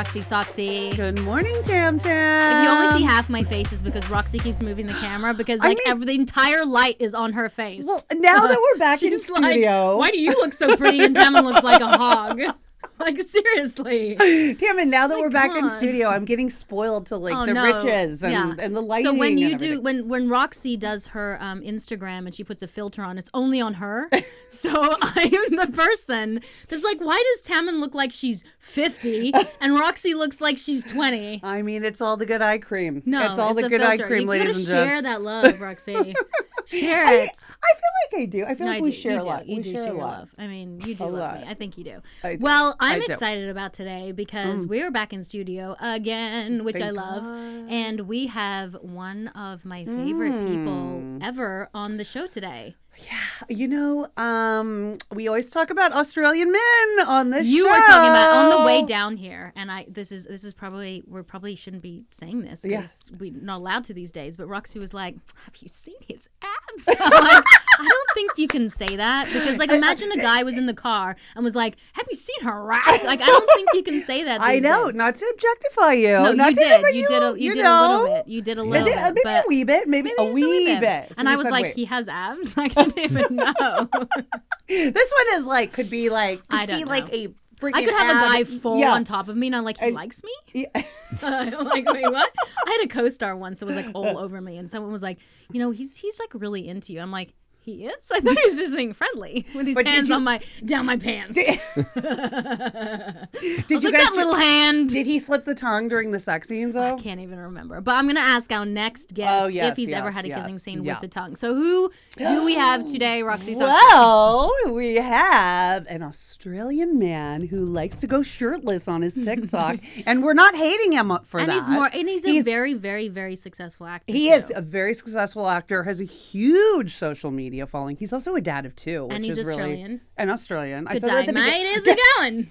Roxy Soxy. Good morning, Tam Tam. If you only see half my face, is because Roxy keeps moving the camera because I like mean- every, the entire light is on her face. Well, now that we're back in She's like, studio, why do you look so pretty and Tammin looks like a hog? Like seriously. Tam, and now that we're back in studio, I'm getting spoiled to like Oh, the no. riches and, Yeah. and the lighting. So when you do when when Roxy does her um, Instagram and she puts a filter on, it's only on her. so I am the person that's like, why does Tammin look like she's fifty and Roxy looks like she's twenty? I mean, it's all the good eye cream. No, it's all the, the good eye cream, you ladies and share gents. that love, Roxy. share I, it. I feel like I do. I feel No, like I we share you a lot. You we do share share a lot. love. I mean, you do A love me. I think you do. Do. Well, I'm do. Mm. excited about today because we're back in studio again, which I love. God. And we have one of my favorite people Mm. ever on the show today. Yeah, you know, um, we always talk about Australian men on this You show. were talking about on the way down here, and I this is this is probably we probably shouldn't be saying this Yeah. because we're not allowed to these days. But Roxy was like, "Have you seen his abs?" Like, I don't think you can say that because like imagine a guy was in the car and was like, "Have you seen her ass?" Like I don't think you can say that. I know, days. not to objectify you. No, not you to did. but You did. A, you, did know. a little bit. You did a little did, bit. maybe a wee bit, maybe, maybe a just wee bit. bit. And I was like, wait. he has abs. I didn't even know. this one is like could be like could I don't see like a freaking. I could have a guy full yeah. on top of me, and I'm like, he I- likes me. Yeah. I'm like, wait, what? I had a co-star once that was like all over me, and someone was like, you know, he's he's like really into you. I'm like, he is. I thought he was just being friendly with his But hands you- on my down my pants. Did was you like, guys? that little hand. Did he slip the tongue during the sex scenes though? I can't even remember. But I'm gonna ask our next oh, guest Oh, yes, if he's ever had a kissing scene Yeah. with the tongue. So who do we have today, Roxy? Soxy? Well, we have an Australian man who likes to go shirtless on his TikTok, and we're not hating him for and that. he's more, and he's a very, very, very successful actor. He too. is a very successful actor, has a huge social media following. He's also a dad of two, which And he's is really Australian. an Australian. I Good said that day, mate. How's it going?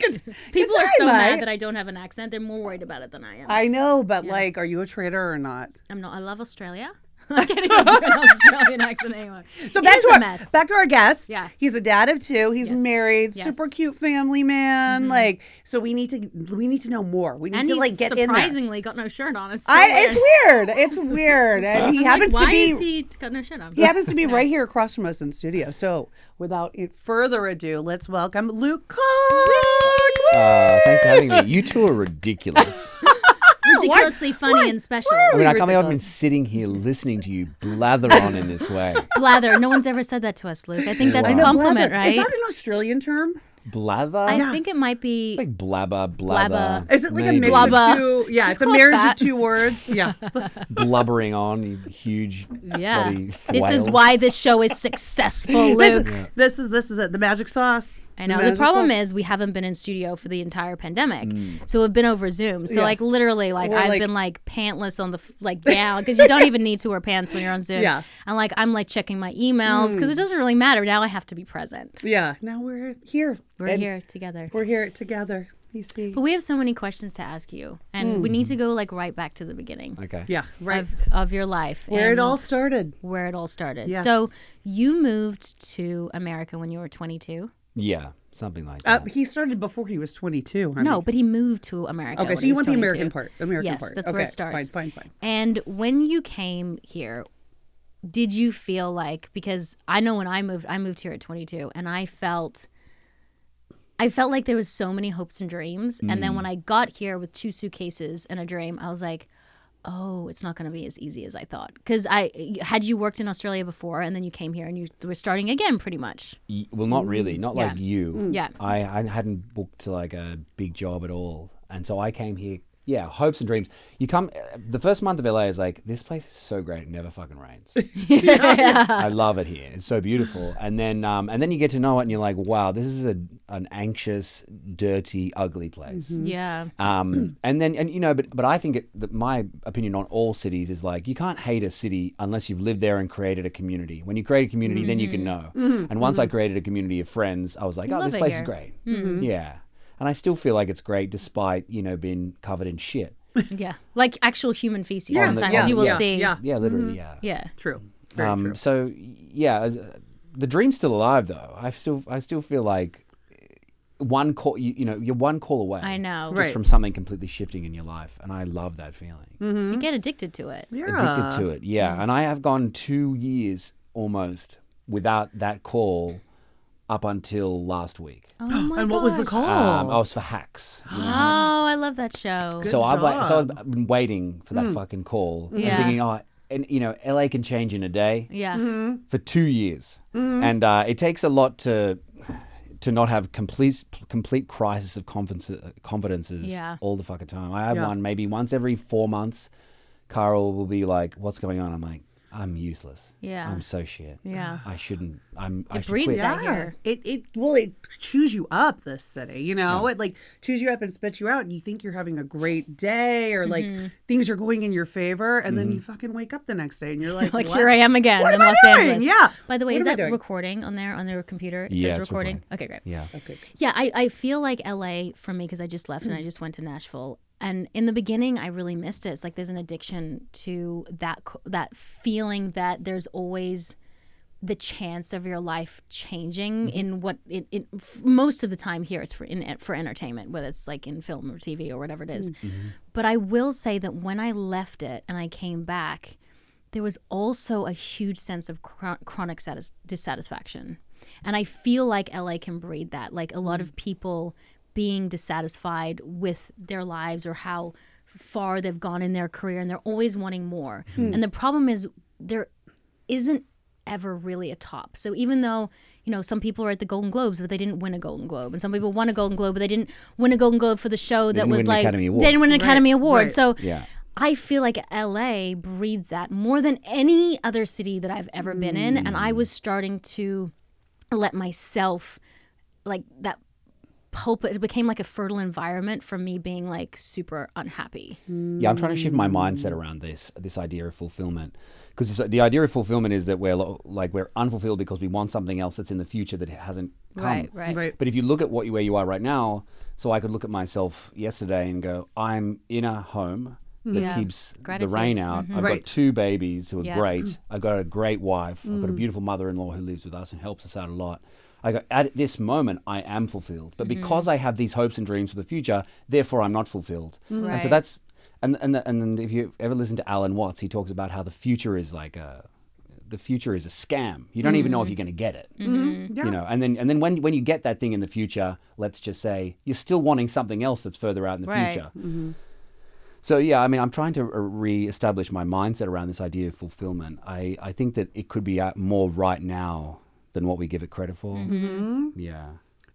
People good are so mate. mad that I don't have an accent. They're more worried about it than I am. I know, but like, are you a traitor or not? I'm not. I love Australia. I can't even do an Australian accent anymore. So It back is to a our mess. back to our guest. Yeah. he's a dad of two. He's Yes. married, Yes. Mm-hmm. super cute family man. Like, so we need to we need to know more. We need and to like get in there. surprisingly got no shirt on. It's so I, weird. it's weird. It's weird, and he I'm happens like, to be. is he got no shirt on? He happens to be right here across from us in studio. So, without it- further ado, let's welcome Luke Cook. Uh, thanks for having me. You two are ridiculous. ridiculously funny and special. I mean, I can't believe I've been sitting here listening to you blather on in this way. Blather. No one's ever said that to us, Luke. I think that's I a know, compliment, right? Is that an Australian term? Blather? I think it might be. It's like blabber, blabber. Blabber. Is it like a maybe. mix Blubber. of two? Yeah, Just it's a marriage fat. of two words. Yeah. Blubbering on, huge yeah. bloody This is why this show is successful, this, Luke. is, this is this is it. The magic sauce. I know. The magic problem sauce. is we haven't been in studio for the entire pandemic, mm. so we've been over Zoom. So Yeah. like literally, like We're, I've like- been like pantless on the like down because you don't even need to wear pants when you're on Zoom. Yeah. And like I'm like checking my emails because mm. it doesn't really matter now. I have to be present. Yeah. Now we're here. We're And here together. We're here together. You see. But we have so many questions to ask you, and we need to go like right back to the beginning Okay. Yeah. Right. of of your life, Where it all started. where it all started. Yes. So you moved to America when you were 22. Yeah, something like Uh, that. he started before he was 22. honey. No, but he moved to America. Okay, when so he you was want the American part. American Yes, part. that's okay, where it starts. Fine, fine, fine. And when you came here, did you feel like because I know when I moved, I moved here at 22, and I felt. I felt like there was so many hopes and dreams, and then when mm. I got here with two suitcases and a dream, I was like, "Oh, it's not going to be as easy as I thought." Because I had you worked in Australia before, and then you came here, and you were starting again, pretty much. Y- Well, not really. Not Yeah. like you. Mm. Yeah. I, I hadn't booked like a big job at all. And so I came here, yeah, hopes and dreams. You come, the first month of LA is like, this place is so great. It never fucking rains. I love it here. It's so beautiful. And then, um, and then you get to know it and you're like, wow, this is a, an anxious, dirty, ugly place. Mm-hmm. Yeah. Um, and then, and you know, but but I think it, that my opinion on all cities is like you can't hate a city unless you've lived there and created a community. When you create a community, then you can mm-hmm. know. Mm-hmm. And once I created a community of friends, I was like, oh, this place here. is great. Yeah, and I still feel like it's great despite you know being covered in shit. Yeah. Like actual human feces. Yeah, Sometimes yeah, you will yeah, see. yeah. Yeah, literally. Yeah. Yeah. True. Very Um, true. so yeah, uh, the dream's still alive though. I still I still feel like one call. You, you know, you're one call away. I know. Just Right. from something completely shifting in your life, and I love that feeling. You get addicted to it. Yeah. Addicted to it, yeah. And I have gone two years almost without that call up until last week. Oh my And what was the gosh. call? Um, I was for hacks. you know, Oh, I love that show. Good so I've like, so job. I've been waiting for that fucking call Yeah. and thinking, oh, and you know, LA can change in a day Yeah. Mm-hmm. for two years, and uh, it takes a lot to to not have complete complete crisis of confidence, confidences Yeah. all the fucking time. I have Yeah. one maybe once every four months. Carl will be like, "What's going on?" I'm like, "I'm useless. Yeah. I'm so shit. Yeah. I shouldn't. I'm. It should breeds quit." that Yeah. here. It it well it chews you up this city, you know? It like chews you up and spits you out and you think you're having a great day or like Mm-hmm. things are going in your favor and then you fucking wake up the next day and you're like Like what? here I am again What in am I Los doing? Angeles. Yeah. By the way, What is that recording on there on their computer? It Yeah, says it's recording. recording. Okay, great. Yeah. Okay. Yeah, I, I feel like LA for me because I just left and Mm. I just went to Nashville. And in the beginning, I really missed it. It's like there's an addiction to that that feeling that there's always the chance of your life changing Mm-hmm. in what it, it f- most of the time here it's for in, for entertainment whether it's like in film or TV or whatever it is. Mm-hmm. But I will say that when I left it and I came back, there was also a huge sense of chro- chronic satis- dissatisfaction. And I feel like LA can breed that. Like a lot of people being dissatisfied with their lives or how far they've gone in their career and they're always wanting more. Hmm. And the problem is there isn't ever really a top. So even though, you know, some people are at the Golden Globes, but they didn't win a Golden Globe. And some people won a Golden Globe, but they didn't win a Golden Globe for the show that was an like Academy Award. they didn't win an Academy Award. right. So Yeah. I feel like LA breeds that more than any other city that I've ever been in. And I hmm. was starting to let myself, like, that pulpit, it became like a fertile environment for me being like super unhappy. Yeah, I'm trying to shift my mindset around this this idea of fulfillment because the idea of fulfillment is that we're like we're unfulfilled because we want something else that's in the future that hasn't come. Right, right. Right. But if you look at what you, where you are right now, so I could look at myself yesterday and go, I'm in a home that Yeah. keeps Gratitude. the rain out. Mm-hmm. I've Right. got two babies who are Yeah. great. I've got a great wife. I've got a mm. beautiful mother-in-law who lives with us and helps us out a lot. I go, at this moment, I am fulfilled. But mm-hmm. because I have these hopes and dreams for the future, therefore I'm not fulfilled. And so that's and and and if you ever listen to Alan Watts, he talks about how the future is like a the future is a scam. You don't even know if mm-hmm. you're going to get it. Mm-hmm. Yeah. You know, and then and then when when you get that thing in the future, let's just say you're still wanting something else that's further out in the Right. future. So yeah, I mean, I'm trying to uh, re-establish my mindset around this idea of fulfillment. I I think that it could be uh, more right now than what we give it credit for. Mm-hmm. Yeah.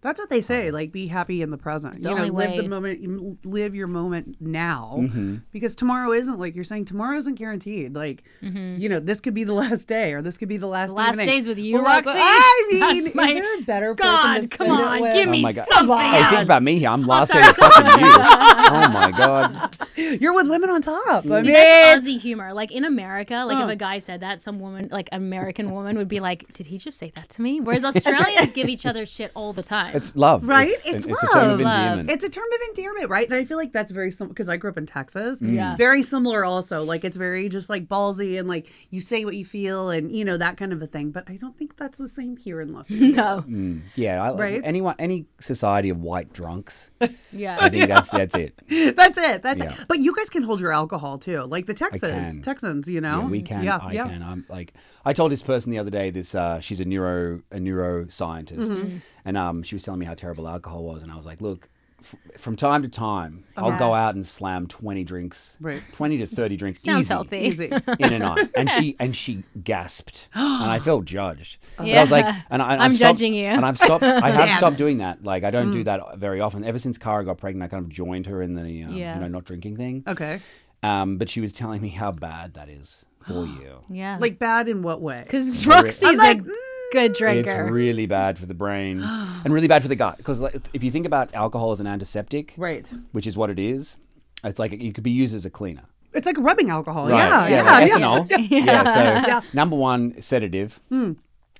That's what they say. Like, be happy in the present. the you know, only live way. the moment. Live your moment now, Mm-hmm. because tomorrow isn't like you're saying. Tomorrow isn't guaranteed. Like, you know, this could be the last day, or this could be the last. Mm-hmm. last evening. days with you, Well, like, Roxy? I mean, That's is my- there a better God, person to come on, with? give me Oh my God. something Hey, else. think about me here. I'm last day of fucking you. Oh my god. You're with women on top. I See, mean, that's Aussie humor. Like in America, like if a guy said that, some woman, like American woman, would be like, "Did he just say that to me?" Whereas Australians give each other shit all the time. It's love. Right? It's, It's an- it's a term of love. Love. endearment. It's a term of endearment, right? And I feel like that's very similar because I grew up in Texas. Yeah. Very similar also. Like it's very just like ballsy and like you say what you feel and you know that kind of a thing. But I don't think that's the same here in Los Angeles. no, Mm, yeah, I, Right? anyone, any society of white drunks, yeah, I think that's that's it. That's it. That's Yeah. it. But you guys can hold your alcohol too. Like the Texas. Texans, you know? Yeah, we can. Yeah, I yeah. can. I'm like, I told this person the other day. This, uh, she's a neuro, a neuroscientist, Mm-hmm. And um, she was telling me how terrible alcohol was, and I was like, look. f- From time to time, I'll go out and slam twenty drinks, Right. twenty to thirty drinks, sounds easy, healthy. Easy. in a night, and she and she gasped, and I felt judged. But I was like, Yeah. and I, and I'm I've stopped- judging you. and I've stopped. I have Damn. stopped doing that. Like I don't Mm. do that very often. Ever since Kara got pregnant, I kind of joined her in the um, Yeah. you know not drinking thing. Okay. Um, but she was telling me how bad that is for you. yeah. Like bad in what way? because Roxy's I'm like, mm, a good drinker. It's really bad for the brain and really bad for the gut. Because like, if you think about alcohol as an antiseptic, Right. which is what it is, it's like it could be used as a cleaner. It's like rubbing alcohol. Right. Yeah. Yeah. like Yeah. ethanol. Yeah. So number one, sedative.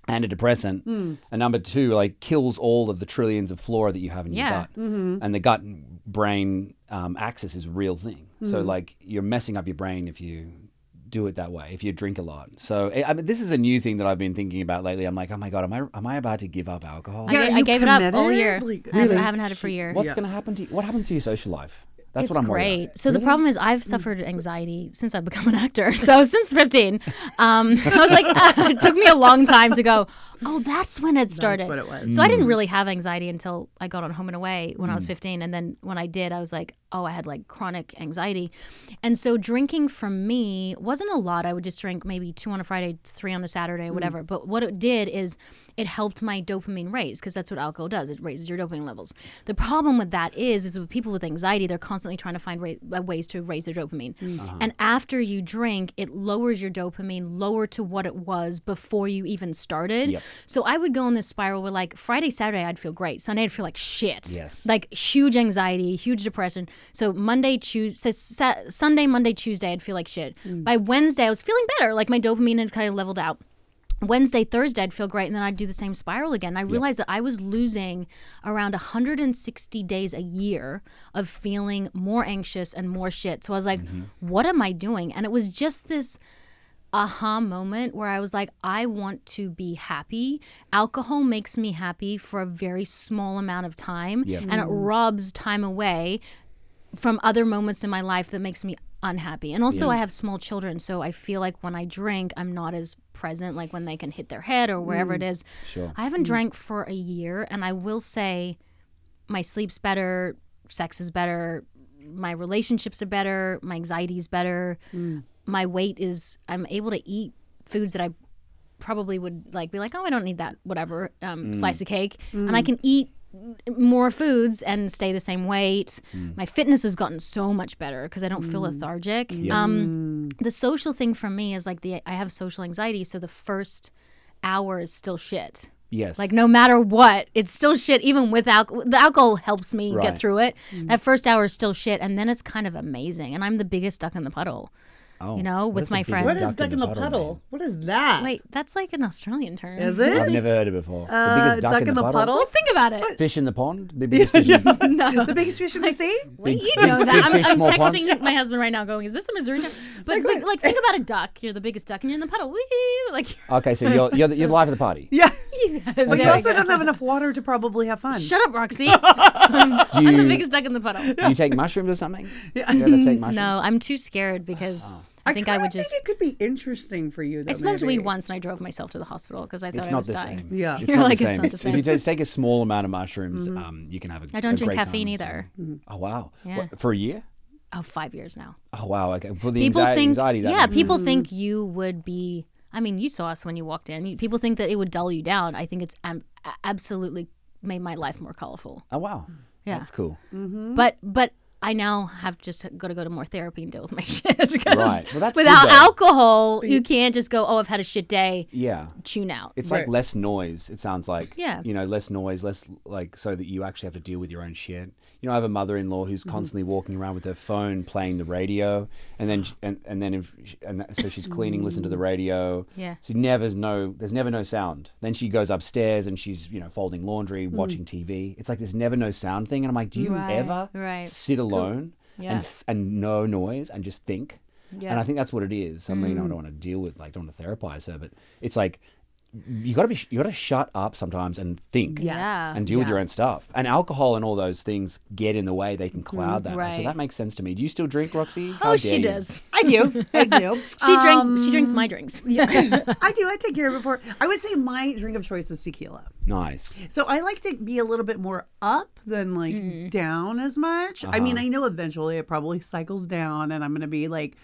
And a depressant, and number two, like kills all of the trillions of flora that you have in Yeah. your gut, and the gut brain um, axis is a real thing. So like you're messing up your brain if you do it that way if you drink a lot. So I I mean, this is a new thing that I've been thinking about lately. I'm like, oh my god, am I am I about to give up alcohol? I, Yeah, ga- are I you gave it up all committed? year. Like, I, haven't, really? I haven't had it for a year. What's Yeah. going to happen to you? What happens to your social life? That's it's what I'm worried great. about. So the problem is I've suffered anxiety since I've become an actor. So since 15, um, I was like, it took me a long time to go. Oh, that's when it started. what it was. So I Mm. didn't really have anxiety until I got on Home and Away when I was 15, and then when I did, I was like, oh, I had like chronic anxiety, and so drinking for me wasn't a lot. I would just drink maybe two on a Friday, three on a Saturday, mm. whatever. But what it did is it helped my dopamine raise because that's what alcohol does. It raises your dopamine levels. The problem with that is, is with people with anxiety, they're constantly trying to find ra- uh, ways to raise their dopamine. Mm. Uh-huh. And after you drink, it lowers your dopamine lower to what it was before you even started. Yep. So I would go in this spiral where like Friday, Saturday, I'd feel great. Sunday, I'd feel like shit. Yes. Like huge anxiety, huge depression. So Monday, Tuesday, Sunday, Monday, Tuesday, I'd feel like shit. Mm. By Wednesday, I was feeling better. Like my dopamine had kind of leveled out. Wednesday, Thursday, I'd feel great, and then I'd do the same spiral again. I realized that I was losing around 160 days a year of feeling more anxious and more shit. So I was like, mm-hmm. what am I doing? And it was just this aha moment where I was like, I want to be happy. Alcohol makes me happy for a very small amount of time, Yep. and it mm. robs time away from other moments in my life that makes me unhappy. And also, I have small children, so I feel like when I drink, I'm not as present, like when they can hit their head or wherever it mm, is. Sure. I haven't mm. drank for a year, and I will say my sleep's better, sex is better, my relationships are better, my anxiety is better, mm. my weight is, I'm able to eat foods that I probably would like be like, oh, I don't need that, whatever, um, slice of cake. And I can eat more foods and stay the same weight. Mm. My fitness has gotten so much better because I don't feel mm. lethargic. Um, mm. the social thing for me is like the I have social anxiety, so the first hour is still shit. Yes. Like no matter what, it's still shit. Even with alcohol, the alcohol helps me Right. get through it. That first hour is still shit, and then it's kind of amazing. And I'm the biggest duck in the puddle. Oh, you know, with my friends. What is stuck in the puddle? mean? What is that? Wait, that's like an Australian term. Is it? I've never heard it before. Uh, the biggest duck, in the, puddle. Think about it. Fish in the pond. The biggest fish. In, the biggest fish in the sea? Wait, Big- you know that. I'm, fish, I'm small pond. texting my husband right now, going, "Is this a Missouri term?" But like, like, think about a duck. You're the biggest duck, and you're in the puddle. Wee! Like, okay, so you're you're the, you're the life of the party. Yeah. There But you we also don't have enough water to probably have fun. Shut up, Roxy. I'm Do you, the biggest duck in the puddle. do you take mushrooms or something? Yeah. You ever take mushrooms? No, I'm too scared because I think I kinda would just. think it could be interesting for you. Though, I smoked maybe. weed once and I drove myself to the hospital because I thought It's I not was the dying. same. Yeah. it's You're not, like, the it's same. not the same. If same. you just take a small amount of mushrooms, um, you can have a. I don't a drink great caffeine time. either. Oh wow! Yeah. What, for a year? Oh, five years now. Oh wow! Okay, for the People anxiety, think, anxiety that yeah, makes people sense. think you would be. I mean, you saw us when you walked in. People think that it would dull you down. I think it's am- absolutely made my life more colorful. Oh wow! Yeah. that's cool. Mm-hmm. But but I now have just got to go to more therapy and deal with my shit because Right. Well, that's without though. alcohol, you can't just go. Oh, I've had a shit day. Yeah. Tune out. It's Right. like less noise. It sounds like Yeah. you know, less noise, less like so that you actually have to deal with your own shit. You know, I have a mother-in-law who's constantly walking around with her phone playing the radio, and then and and then if sh- and that, so she's cleaning, listen to the radio. Yeah. So never's no, there's never no sound. Then she goes upstairs and she's you know folding laundry, Mm. watching TV. It's like there's never no sound thing, and I'm like, do you Right, ever right. sit alone Yeah. and f- and no noise and just think? Yeah. Mm. And I think that's what it is. I mean, I don't want to deal with like, don't want to therapize her, but it's like you got to be, you got to shut up sometimes and think Yes. And deal with your own stuff. And alcohol and all those things get in the way. They can cloud that. So that makes sense to me. Do you still drink, Roxy? oh, she you? does. I do. I do. She drank. She drinks my drinks. Yeah, I do. I take care of it before. I would say my drink of choice is tequila. Nice. So I like to be a little bit more up than like Mm-hmm. down as much. I Uh-huh. mean, I know eventually it probably cycles down and I'm going to be like,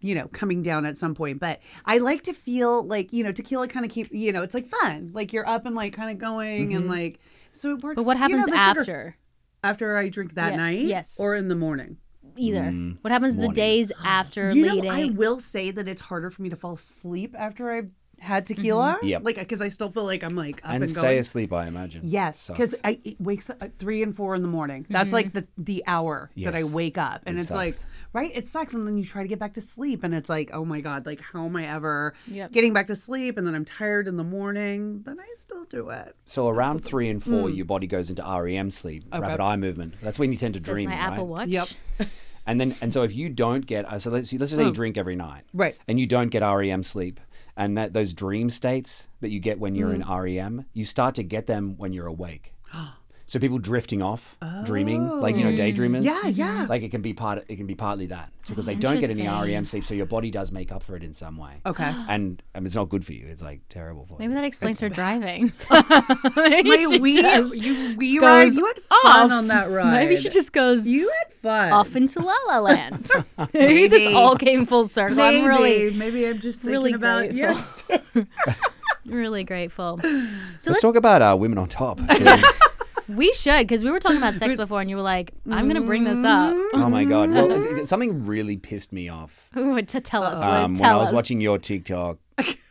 you know, coming down at some point. But I like to feel like, you know, tequila kind of keep, you know, it's like fun. Like you're up and like kind of going and mm-hmm. like, so it works. But what you know, happens the sugar- after? After I drink that Yeah, night? yes. Or in the morning? Either. Mm. what happens the days after You know. I will say that it's harder for me to fall asleep after I've had tequila. Mm-hmm. Yep. Like, because I still feel like I'm like up and, And stay going. asleep, I imagine. Yes, because I it wakes up at three and four in the morning. That's like mm-hmm. the the hour that I wake up, and It it's like right, it sucks, and then you try to get back to sleep, and it's like, oh my god, like how am I ever Yep. getting back to sleep? And then I'm tired in the morning, but I still do it. So around three and four, mm. your body goes into REM sleep, rapid eye movement. That's when you tend to Says dream, my right? Apple Watch. Yep. And then and so if you don't get uh, so let's let's just say you oh. drink every night, Right. And you don't get REM sleep, and that those dream states that you get when you're Mm. in REM, you start to get them when you're awake. So people drifting off, dreaming, like you know, daydreamers. Oh. Yeah, yeah. Like it can be part. It can be partly that. So because they don't get any REM sleep, so your body does make up for it in some way. Okay. And I mean, it's not good for you. It's like terrible for Maybe you. Maybe that explains her driving. My Maybe she we, just you, we goes ride. You had fun off. on that ride. Maybe she just goes You had fun. off into La La Land. Maybe this all came full circle. Maybe. I'm really, Maybe I'm just thinking really about grateful. yeah. really grateful. So Let's, let's, talk about uh, women on top. We should because we were talking about sex before, and you were like, "I'm gonna bring this up." oh my god! Well, it- it- something really pissed me off Ooh, to tell us, Luke, um, when tell I was us. watching your TikTok.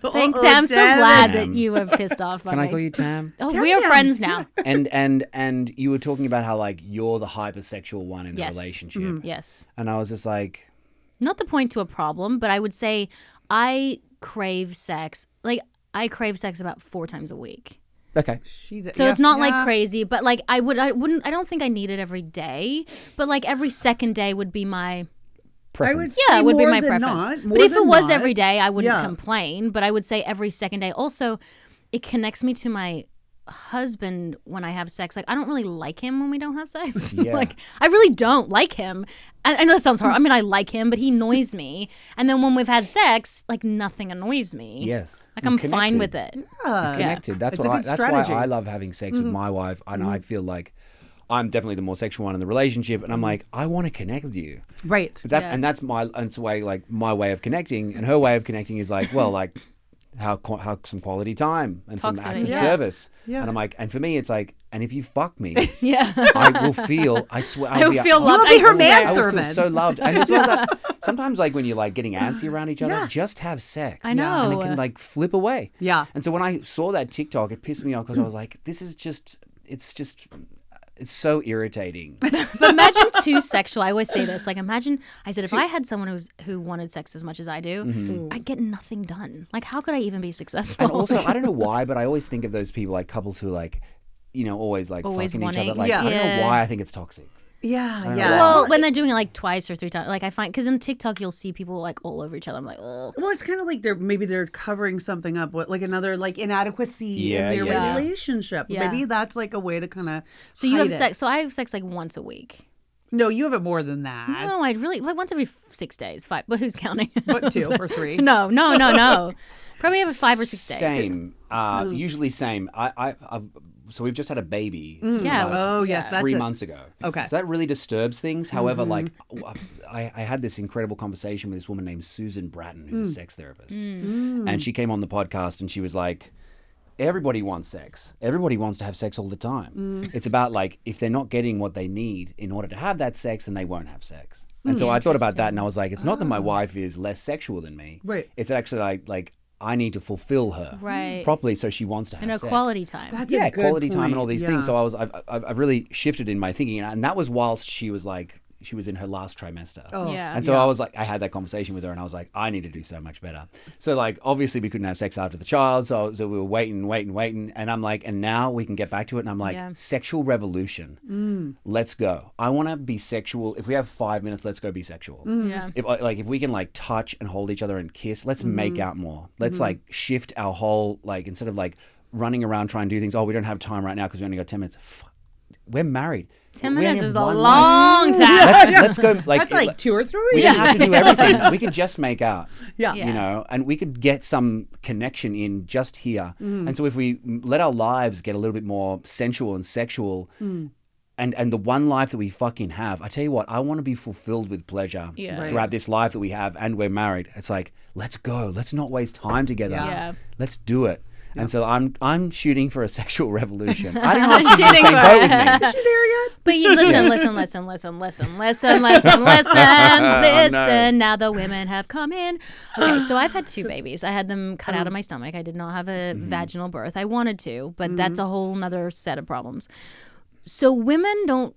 Thank Uh-oh, I'm so damn glad it. that you have pissed off. My Can I call you Tam? Oh, Tam we are Tam. friends now. and and and you were talking about how like you're the hypersexual one in the Yes. relationship, Yes. and I was just like, not the point to a problem, but I would say I crave sex. Like I crave sex about four times a week. Okay, She did- So yeah, it's not yeah. like crazy, but like I would I wouldn't I don't think I need it every day, but like every second day would be my I would preference. yeah, it would be my preference. Not, but if it was not. every day, I wouldn't Yeah. complain, but I would say every second day. Also, it connects me to my husband when I have sex. Like I don't really like him when we don't have sex. Yeah. like I really don't like him. I, I know that sounds hard. I mean, I like him, but he annoys me. And then when we've had sex, like nothing annoys me. yes, Like You're I'm fine with it. Yeah. Connected. That's It's a what. I, good that's strategy. why I love having sex Mm-hmm. with my wife, and I feel like I'm definitely the more sexual one in the relationship, and I'm like, I want to connect with you. Right. But that's Yeah. and that's my and it's way like my way of connecting, and her way of connecting is like, well, like how how some quality time and some Talk to acts of Yeah. service. Yeah. And I'm like, and for me, it's like, and if you fuck me, Yeah. I will feel. I swear, I'll I will be, feel I'll- loved. be her I swear. man I will feel servant. so loved. And as well as that, sometimes like when you're like getting antsy around each other, Yeah. just have sex. I know. And it can like flip away. Yeah. And so when I saw that TikTok, it pissed me off because I was like, this is just, it's just, it's so irritating. But imagine too sexual. I always say this. Like, imagine I said if I had someone who's who wanted sex as much as I do, mm-hmm. mm. I'd get nothing done. Like, how could I even be successful? and also, I don't know why, but I always think of those people like couples who like, you know, always like Always fucking each other. Like, Yeah. I don't know why I think it's toxic. Yeah. Yeah. well, Well, when they're doing it like twice or three times, like I find because in TikTok you'll see people like all over each other. I'm like, oh, Well, it's kind of like they're maybe they're covering something up, what like another like inadequacy Yeah, in their yeah, yeah. relationship. Yeah. Maybe that's like a way to kind of. so you have sex. So I have sex like once a week. No, you have it more than that. No, I really like once every six days, five. But who's counting? What two or three? no, no, no, no. Probably have a five or six days. Same. Uh, usually same. I, I, I've, so we've just had a baby. Mm. Yeah, uh, Oh yes, Yeah. that's three it. months ago. Okay. So that really disturbs things. However, mm-hmm. like uh, I, I had this incredible conversation with this woman named Susan Bratton, who's a mm. sex therapist. Mm. And she came on the podcast and she was like, Everybody wants sex. Everybody wants to have sex all the time. It's about like if they're not getting what they need in order to have that sex, then they won't have sex. And so I thought about that and I was like, it's not that my wife is less sexual than me. Right. It's actually like like I need to fulfill her Right. properly so she wants to have You know, sex quality time. That's yeah, a good quality time and all these Yeah. things. So I was, I've, I've, I've really shifted in my thinking, and that was whilst she was like, she was in her last trimester. Oh, Yeah. And so I was like, I had that conversation with her, and I was like, I need to do so much better. So like, obviously we couldn't have sex after the child, so so we were waiting, waiting, waiting, and I'm like, and now we can get back to it, and I'm like, Yeah. sexual revolution, Mm. let's go. I want to be sexual. If we have five minutes, let's go be sexual. Mm. Yeah. If like if we can like touch and hold each other and kiss, let's make Mm-hmm. out more. Let's like shift our whole like instead of like running around trying to do things. Oh, we don't have time right now because we only got ten minutes. Fuck. We're married. Ten We minutes is a one life. long time. Let's, let's go. Like That's like two or three. we don't have to do everything. We could just make out. Yeah. Yeah. You know, and we could get some connection in just here. Mm. And so if we let our lives get a little bit more sensual and sexual, Mm. and and the one life that we fucking have, I tell you what, I want to be fulfilled with pleasure Yeah. Right. throughout this life that we have, and we're married. It's like let's go. Let's not waste time together. Yeah. Yeah. Let's do it. And so I'm I'm shooting for a sexual revolution. I don't know if she's in the Shooting same for boat with me. it. Is she there yet? But you listen, listen, listen, listen, listen, listen, listen, listen, oh, listen. Now the women have come in. Okay, so I've had two babies. I had them cut out of mm. my stomach. I did not have a mm-hmm. vaginal birth. I wanted to, but that's mm-hmm. a whole nother set of problems. So women don't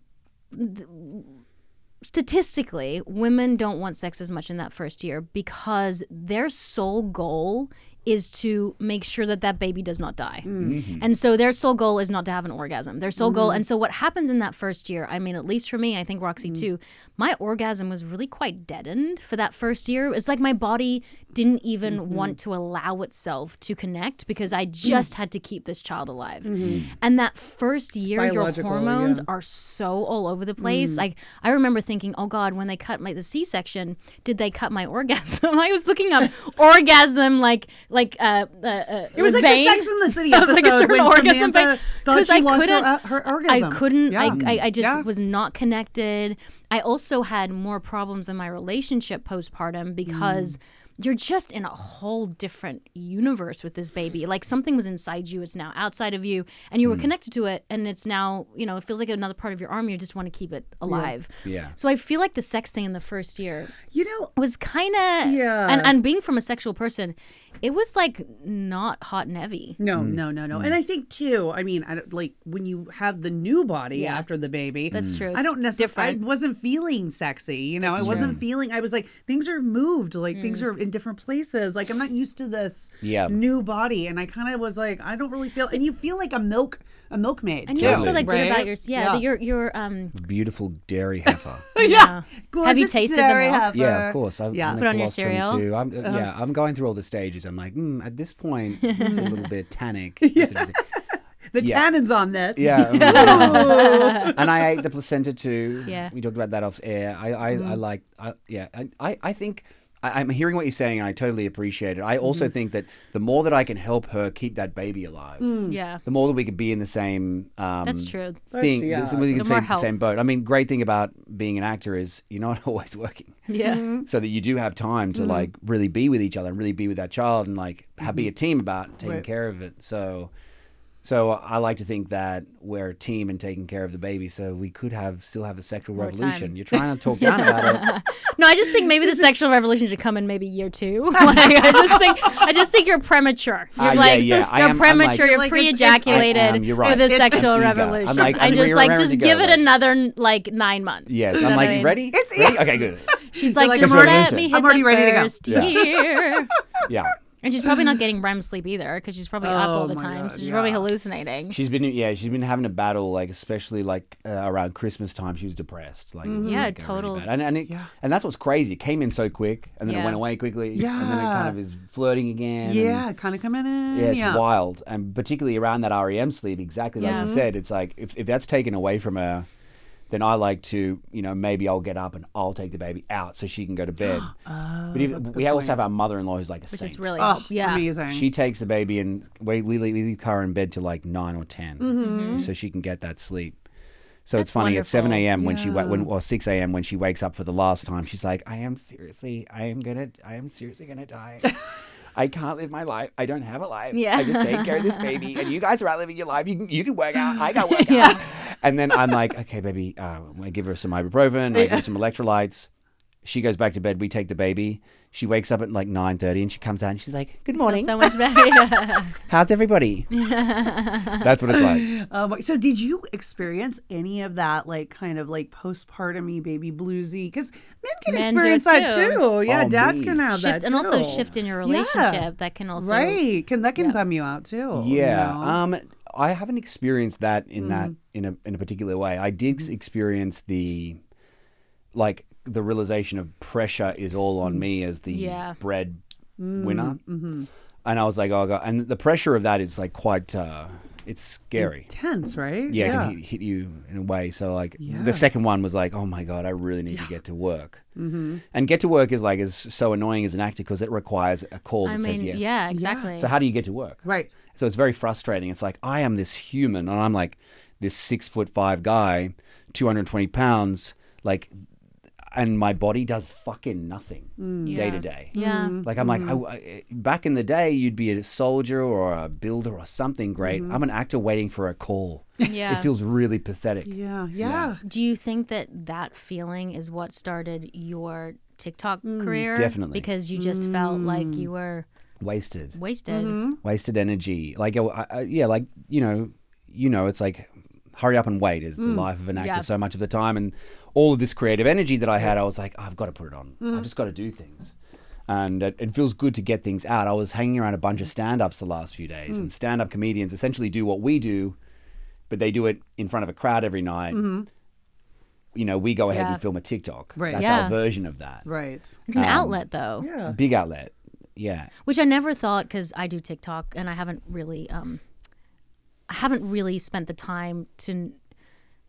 statistically, women don't want sex as much in that first year because their sole goal is to make sure that that baby does not die. Mm. Mm-hmm. And so their sole goal is not to have an orgasm. Their sole goal, mm-hmm. and so what happens in that first year, I mean, at least for me, I think Roxy mm-hmm. too, my orgasm was really quite deadened for that first year. It's like my body didn't even mm-hmm. want to allow itself to connect because I mm. just had to keep this child alive. Mm. And that first year, your hormones yeah. are so all over the place. Like I remember thinking, oh God, when they cut my the C section, did they cut my orgasm? I was looking up orgasm like like uh, uh, uh It was like vein. the Sex in the City I was like, episode an when orgasm vein? thought 'Cause I couldn't- uh, her orgasm. I couldn't. Yeah. I, I, I just Yeah. was not connected. I also had more problems in my relationship postpartum because Mm. You're just in a whole different universe with this baby. Like something was inside you, it's now outside of you, and you were Mm. connected to it, and it's now, you know, it feels like another part of your arm. You just want to keep it alive. Yeah. So I feel like the sex thing in the first year You know, was kind of Yeah. and and being from a sexual person, it was like not hot and heavy. No, Mm. no, no, no. And I think too. I mean, I don't, like when you have the new body Yeah. after the baby. That's true. I don't necessarily. I wasn't feeling sexy. You know, I wasn't feeling. I was like, things are moved. Like things Mm. are in different places. Like I'm not used to this Yeah. new body, and I kind of was like, I don't really feel. And you feel like a milk, a milkmaid. And you don't feel like good about yours. Yeah, that you're you're um Beautiful dairy heifer. yeah. Have you Gorgeous tasted the milk? heifer. Yeah, of course. I, Yeah. I'm Put on your cereal? Too. I'm, uh, Yeah, I'm going through all the stages. I'm like, mm, at this point, it's a little bit tannic. That's what it is. The Yeah. tannins on this. Yeah. mm. and I ate the placenta too. Yeah. We talked about that off air. I, I, I like, I, yeah, I, I, I think. I, I'm hearing what you're saying, and I totally appreciate it. I also think that the more that I can help her keep that baby alive, Yeah. the more that we could be in the same um, That's true. thing, yeah. the, we The could more say help. same boat. I mean, great thing about being an actor is you're not always working Yeah. so that you do have time Mm-hmm. to like really be with each other and really be with that child and like have, be a team about taking Right. care of it. So, so I like to think that we're a team and taking care of the baby. So we could have still have a sexual More revolution. time. You're trying to talk down about it. No, I just think maybe the sexual revolution should come in maybe year two. like, I just think I just think you're premature. You're Ah, yeah, like yeah. I you're am- I'm like- premature. you're Like, it's- it's- pre-ejaculated I am, you're right. for the It's- sexual There you go. I'm revolution. like, I I'm just re- like raring just go, give it like- another like nine months. Yes, You know I'm what like mean? ready. It's- ready? Okay, good. She's like, like, just I'm ready. let me hit I'm already the ready to go. first Yeah. year. Yeah. And she's probably not getting REM sleep either because she's probably up all Oh the time. God, so she's probably hallucinating. She's been yeah, she's been having a battle like especially like uh, around Christmas time. She was depressed. Like it was, Yeah, like, going really total- and and it, and that's what's crazy. It came in so quick, and then it went away quickly. Yeah, and then it kind of is flirting again. and- Yeah, kind of coming in. yeah, it's yeah. wild, and particularly around that REM sleep. Exactly like you said, it's like if if that's taken away from her. Then I like to, you know, maybe I'll get up and I'll take the baby out so she can go to bed. but even, we also have our mother-in-law who's like a Which saint. is really Oh, yeah. amazing. She takes the baby and we we leave, we leave her in bed till like nine or 10 so she can get that sleep. So it's Mm-hmm. That's funny at seven wonderful. a.m. when she wa- when or six a.m. when she wakes up for the last time, she's like, "I am seriously, I am gonna, I am seriously gonna die. I can't live my life. I don't have a life. Yeah. I just take care of this baby, and you guys are out living your life. You can, you can work out. I got work Yeah. out. And then I'm like, okay, baby, uh, I give her some ibuprofen. I give her some electrolytes. She goes back to bed. We take the baby. She wakes up at like nine thirty, and she comes out and she's like, "Good morning. So much better. Yeah. How's everybody?" That's what it's like. Um, so did you experience any of that, like kind of like postpartum baby bluesy? Because men can Men do experience it that too. too. Yeah, Oh, dads me. can have shift that and also too. shift in your Yeah. relationship that can also right? Can that can bum you out too? you Yeah. know? Um, I haven't experienced that in that Mm. in a in a particular way. I did Mm-hmm. experience the like the realization of pressure is all Mm. on me as the Yeah. bread winner, mm-hmm. and I was like, oh god, and the pressure of that is like quite. Uh, it's scary. tense, right? Yeah, it can hit, hit you in a way. So like Yeah. the second one was like, oh my god, I really need to get to work. Mm-hmm. And get to work is like is so annoying as an actor because it requires a call that I says mean, yes. yeah, exactly. So how do you get to work? Right. So it's very frustrating. It's like I am this human, and I'm like this six foot five guy, two hundred twenty pounds, like, and my body does fucking nothing mm. day to day. yeah. Mm-hmm. Like I'm like mm-hmm. I, I- back in the day, you'd be a soldier or a builder or something great. Mm-hmm. I'm an actor waiting for a call. Yeah. It feels really pathetic. Yeah. Yeah. Do you think that that feeling is what started your TikTok mm. career? definitely. Because you just mm. felt like you were Wasted, wasted. wasted energy. Like I, I, yeah, like you know, you know, it's like hurry up and wait is the life of an actor Yeah. so much of the time, and all of this creative energy that I had, I was like, I've got to put it on. I've just got to do things. And it, it feels good to get things out. I was hanging around a bunch of stand ups the last few days, Mm. and stand up comedians essentially do what we do, but they do it in front of a crowd every night. You know, we go ahead Yeah. and film a TikTok. Mm-hmm. Right. That's Yeah. our version of that. Right. It's an Um, outlet though. Yeah. Big outlet. Yeah. which I never thought because I do TikTok and I haven't really, um, I haven't really spent the time to,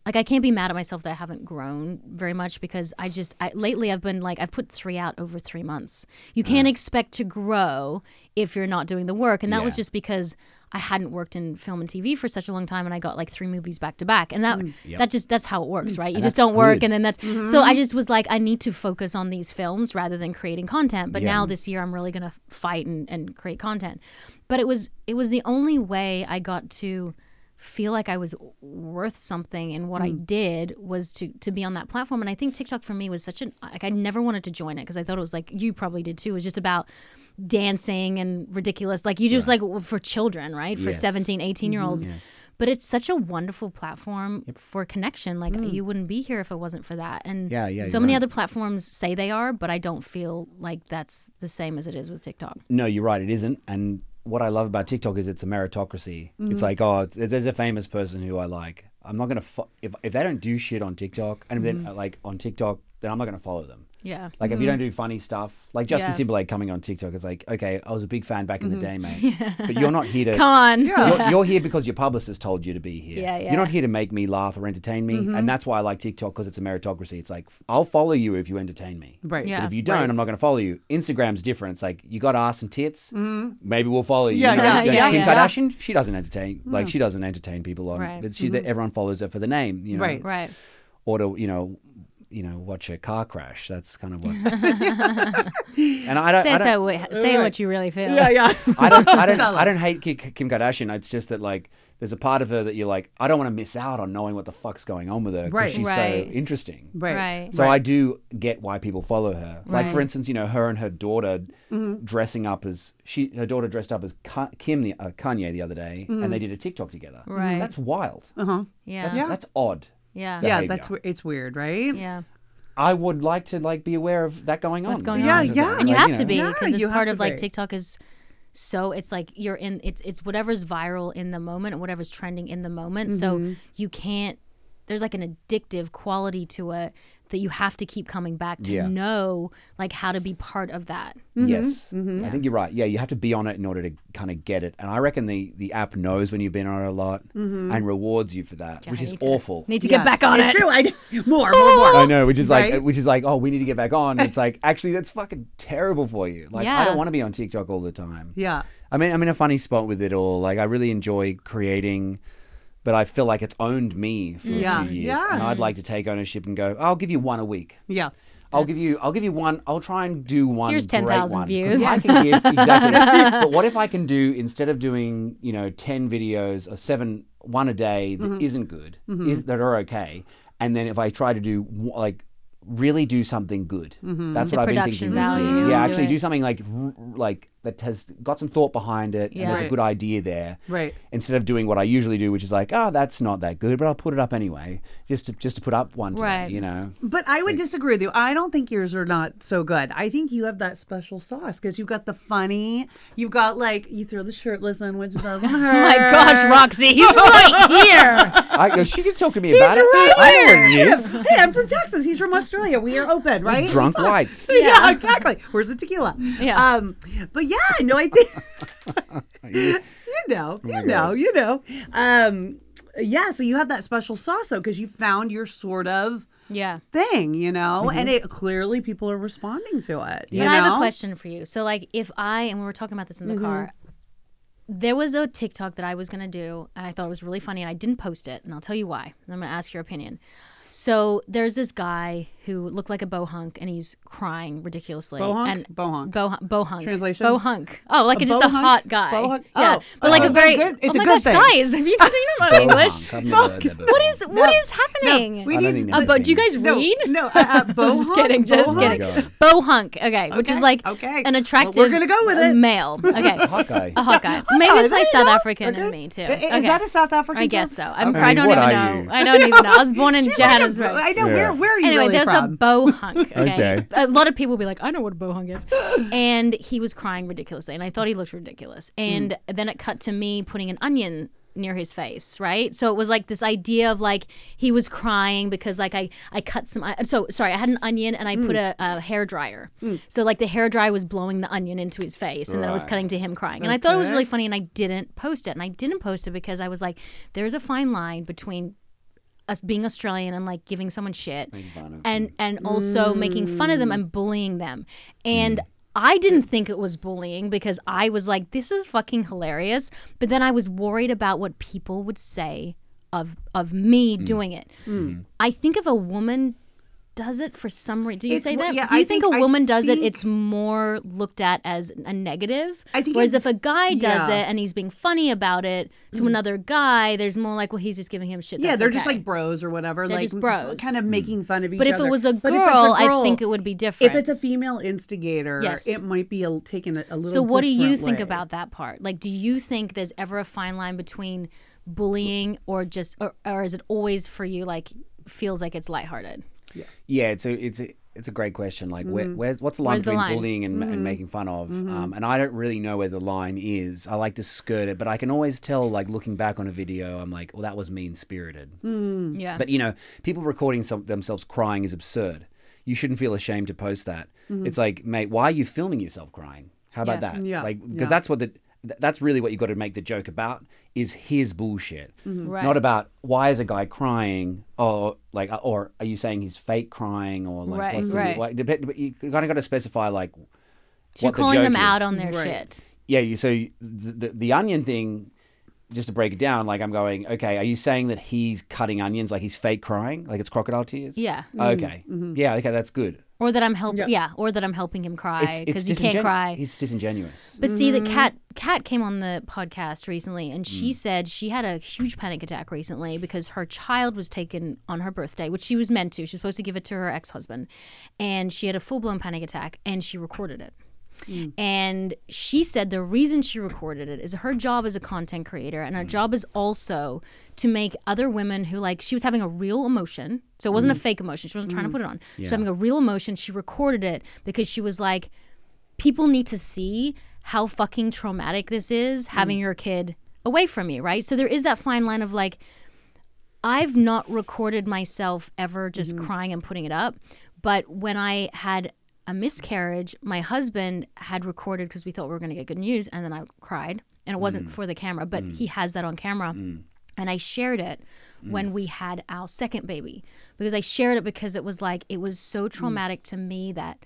like, I can't be mad at myself that I haven't grown very much because I just I, lately I've been like I've put three out over three months. You can't expect to grow if you're not doing the work, and that was Yeah. just because I hadn't worked in film and TV for such a long time, and I got like three movies back to back, and that mm. that just that's how it works, mm. right? You just don't work, good. and then that's mm-hmm. so I just was like I need to focus on these films rather than creating content. But Yeah. now this year I'm really gonna fight and, and create content. But it was it was the only way I got to feel like I was worth something and what I mm. did was to to be on that platform and I think TikTok for me was such an like I never wanted to join it because I thought it was like you probably did too it was just about dancing and ridiculous like you just like for children right for Yes. 17 18 year olds mm-hmm. Yes. but it's such a wonderful platform for connection like mm. you wouldn't be here if it wasn't for that and Yeah, yeah, so many right. other platforms say they are but I don't feel like that's the same as it is with TikTok No, you're right. It isn't. And what I love about TikTok is it's a meritocracy. It's mm-hmm. like, oh, it's, there's a famous person who I like. I'm not gonna fo- if if they don't do shit on TikTok and then uh, mm-hmm. like on TikTok, then I'm not gonna follow them. Yeah Like if you don't mm. do funny stuff, like Justin Yeah. Timberlake coming on TikTok, it's like, okay, I was a big fan back in the mm-hmm. day, mate, but you're not here to. come on You're, you're here because your publicist told you to be here. Yeah, yeah. You're not here to make me laugh or entertain me, and mm-hmm. that's why I like TikTok because it's a meritocracy. It's like I'll follow you if you entertain me. Right. Yeah. But if you don't, Right. I'm not going to follow you. Instagram's different. It's like you got ass and tits. Mm-hmm. Maybe we'll follow you. Yeah, You know, yeah, like yeah, Kim yeah. Kardashian, she doesn't entertain. Like mm. she doesn't entertain people on. Right. But she, everyone follows her for the name. You know, Right. right Or to you know, you know, watch a car crash. That's kind of what. and I don't. say I don't so what- say what you really feel Yeah. Yeah. I don't, I don't, I don't hate Kim Kardashian. It's just that like, there's a part of her that you're like, I don't want to miss out on knowing what the fuck's going on with her because Right. she's Right. so interesting. Right. Right. So I do get why people follow her. Like for instance, you know, her and her daughter dressing up as she, her daughter dressed up as Kim, the, uh, Kanye the other day, and they did a TikTok together. Right. That's wild. Uh huh. yeah That's yeah that's odd. Yeah Yeah. Behavior. That's we- it's weird, right? yeah I would like to like be aware of that going on. what's going Yeah, on yeah. and you Like, have to know. be Yeah, because it's you part have of to like be. tiktok is so it's like you're in it's it's whatever's viral in the moment and whatever's trending in the moment so Mm-hmm. you can't there's like an addictive quality to it that you have to keep coming back to Yeah. know like how to be part of that mm-hmm. Yes, mm-hmm. I think you're right. Yeah, you have to be on it in order to kind of get it. And I reckon the the app knows when you've been on it a lot mm-hmm. and rewards you for that, Yeah, which I is need to- awful. need to Yes. get back on it's it true. I, more, more, more. I know, which is like, Right? which is like, oh, we need to get back on. It's like, actually, that's fucking terrible for you. Like, I Yeah. don't want to be on TikTok all the time. Yeah. I mean, I'm in a funny spot with it all. Like, I really enjoy creating, but I feel like it's owned me for Yeah. a few years, Yeah. and I'd like to take ownership and go. I'll give you one a week. Yeah. I'll give you. I'll give you one. I'll try and do one. Here's 10,000 views. I can give exactly. but what if I can do instead of doing you know ten videos or seven one a day that Mm-hmm. not good mm-hmm. is that are okay, and then if I try to do like really do something good. Mm-hmm. That's The what I've been thinking this value, year. Yeah, actually it. do something like like that has got some thought behind it and Yeah. there's a good idea there. Right. Instead of doing what I usually do, which is like, oh, that's not that good, but I'll put it up anyway, just to just to put up one. Today, Right. You know. But I would disagree with you. I don't think yours are not so good. I think you have that special sauce because you've got the funny. You've got like you throw the shirtless in, which doesn't hurt. oh my gosh roxy he's right here I, she can talk to me about it. right I know what it is. Hey, I'm from Texas. He's from Australia. We are open, right? Drunk We talk. whites. Yeah. Yeah. exactly. Where's the tequila? Yeah. Um, but yeah, no, I think You- you know, you my know, God. you know. Um, yeah. So you have that special sauce, though, because you found your sort of yeah thing, you know, and it clearly people are responding to it. You But know? I have a question for you. So, like, if I and we were talking about this in the Mm-hmm. car, there was a TikTok that I was gonna do, and I thought it was really funny, and I didn't post it, and I'll tell you why. I'm gonna ask your opinion. So there's this guy who looked like a bohunk, and he's crying ridiculously. Bohunk? And Bohunk. Boh- bohunk. Translation? Bohunk. Oh, like A a just a hot guy. Bohunk? Yeah, Oh. but like Oh, a very. good? It's oh a my good gosh, thing. guys, have you do you know about English? I've never heard that before. What is what is happening? we I don't need think Uh, that's but do you guys no, read? no. Uh, uh, bohunk? Just kidding, just Bohunk? kidding. God. Bohunk, okay, which is like okay. an Well, attractive. we're gonna go with it. Male, okay, Hot guy. a hot guy. Maybe it's my South. African Okay. in me too. Is that a South African? I guess so. I'm, Okay. I don't even know. I don't even know. I was born in She's Johannesburg. I know where. Where are you Anyway, really there's a bow hunk. Okay? Okay. A lot of people will be like, I know what a bow hunk is. and he was crying ridiculously, and I thought he looked ridiculous. Hmm. And then it cut to me putting an onion near his face, right? So it was like this idea of like he was crying because like I I cut some. So sorry, I had an onion and I put hmm. a, a hair dryer. Hmm. So like the hair dryer was blowing the onion into his face, and then it was cutting to him crying. And I thought it was really funny, and I didn't post it. And I didn't post it because I was like, there's a fine line between us being Australian and like giving someone shit and and also making fun of them and bullying them. And I didn't think it was bullying because I was like, this is fucking hilarious. But then I was worried about what people would say of of me doing it. Mm. I think if a woman does it for some reason, do you It's say that? yeah, do you I think, think- a I woman does it, it's more looked at as a negative? I think Whereas it- if a guy does yeah. It and he's being funny about it to mm-hmm. another guy, there's more like, well, he's just giving him shit. Yeah, they're just like bros or whatever. They're like just bros. kind of making fun of each other. But if other. it was a girl, a I girl, think it would be different. If it's a female instigator, Yes. it might be a, taken a, a little. So what do you think way. about that part? Like do you think there's ever a fine line between bullying or just or, or is it always for you like feels like it's lighthearted? Yeah, it's a it's a it's a great question. Like, where, mm-hmm. where's what's the line Where's the between line? bullying and, and mm-hmm. making fun of? Mm-hmm. Um, and I don't really know where the line is. I like to skirt it, but I can always tell. Like looking back on a video, I'm like, well, that was mean spirited. Mm. Yeah. But you know, people recording some, themselves crying is absurd. You shouldn't feel ashamed to post that. It's like, mate, why are you filming yourself crying? How about Yeah. that? Yeah, Like, because yeah. that's what the th- that's really what you've got to make the joke about is his bullshit, mm-hmm. Right. not about why is a guy crying or like uh, or are you saying he's fake crying or like Right, what's the, right. Like, dep- but you kind of got to specify like So you're what the calling them joke out on their Right. shit. yeah. You so the, the the onion thing. Just to break it down, like I'm going, okay, are you saying that he's cutting onions like he's fake crying, like it's crocodile tears? Yeah. Mm-hmm. Okay. Mm-hmm. Yeah. Okay. That's good. Or that I'm helping Yeah. yeah. or that I'm helping him cry because it's he can't cry. It's disingenuous. But see, Mm-hmm. the cat cat came on the podcast recently, and she Mm. said she had a huge panic attack recently because her child was taken on her birthday, which she was meant to. She was supposed to give it to her ex husband, and she had a full blown panic attack, and she recorded it. Mm. And she said the reason she recorded it is her job as a content creator, and her mm. job is also to make other women who like she was having a real emotion. So it wasn't a mm. fake emotion. She wasn't trying to mm. put it on. She was having a real emotion. She recorded it because she was like, people need to see how fucking traumatic this is having your kid away from you, right? So there is that fine line of like, I've not recorded myself ever just mm-hmm. crying and putting it up. But when I had a miscarriage, my husband had recorded because we thought we were going to get good news. And then I cried. And it wasn't mm. for the camera, but he mm. has that on camera. Mm. And I shared it when we had our second baby because I shared it because it was like, it was so traumatic to me that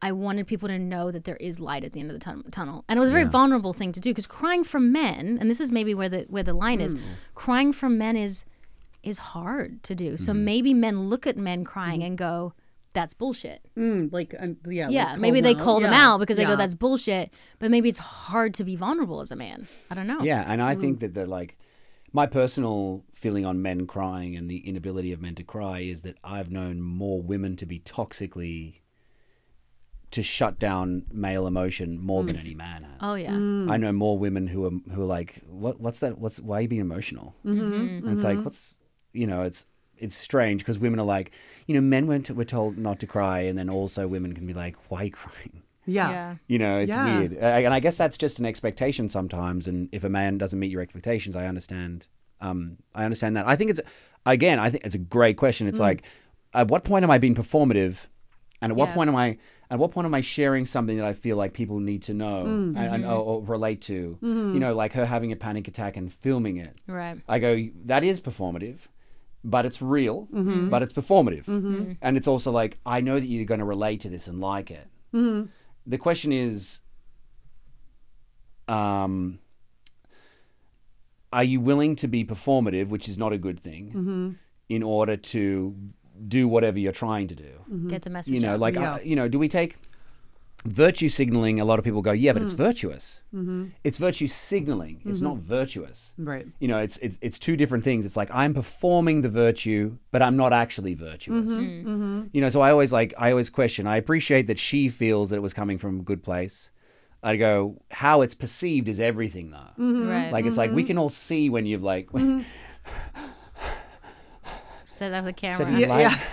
I wanted people to know that there is light at the end of the tun- tunnel, and it was a very vulnerable thing to do because crying for men, and this is maybe where the where the line is, crying for men is is hard to do. So mm-hmm. maybe men look at men crying mm-hmm. and go, "That's bullshit." Mm, like, uh, yeah, Yeah, call maybe they them call them Yeah, out because they go, "That's bullshit." But maybe it's hard to be vulnerable as a man. I don't know. Yeah, and Mm. I think that the like my personal feeling on men crying and the inability of men to cry is that I've known more women to be toxically to shut down male emotion more than any man has. Oh yeah. I know more women who are who are like, what what's that? What's why are you being emotional? Mm-hmm. And it's like, what's you know, it's it's strange because women are like, you know, men were, t- were told not to cry, and then also women can be like, why crying? Yeah. yeah. You know, it's Yeah. weird. And I guess that's just an expectation sometimes. And if a man doesn't meet your expectations, I understand. Um, I understand that. I think it's, again, I think it's a great question. Mm. It's like, at what point am I being performative? And at what point am I, at what point am I sharing something that I feel like people need to know Mm. and, and or, or relate to? You know, like her having a panic attack and filming it. Right. I go, that is performative, but it's real, mm-hmm. but it's performative. Mm-hmm. Mm-hmm. And it's also like, I know that you're going to relate to this and like it. The question is, um, are you willing to be performative, which is not a good thing, in order to do whatever you're trying to do? Get the message. You know, out. like, Yeah. uh, you know, do we take virtue signaling? A lot of people go, yeah, but it's mm. virtuous. Mm-hmm. It's virtue signaling. It's mm-hmm. not virtuous Right. you know it's, it's it's two different things it's like i'm performing the virtue but i'm not actually virtuous mm-hmm. Mm. you know so i always like i always question i appreciate that she feels that it was coming from a good place i go how it's perceived is everything though right. like it's like we can all see when you've like when, Set up the camera. Yeah, yeah.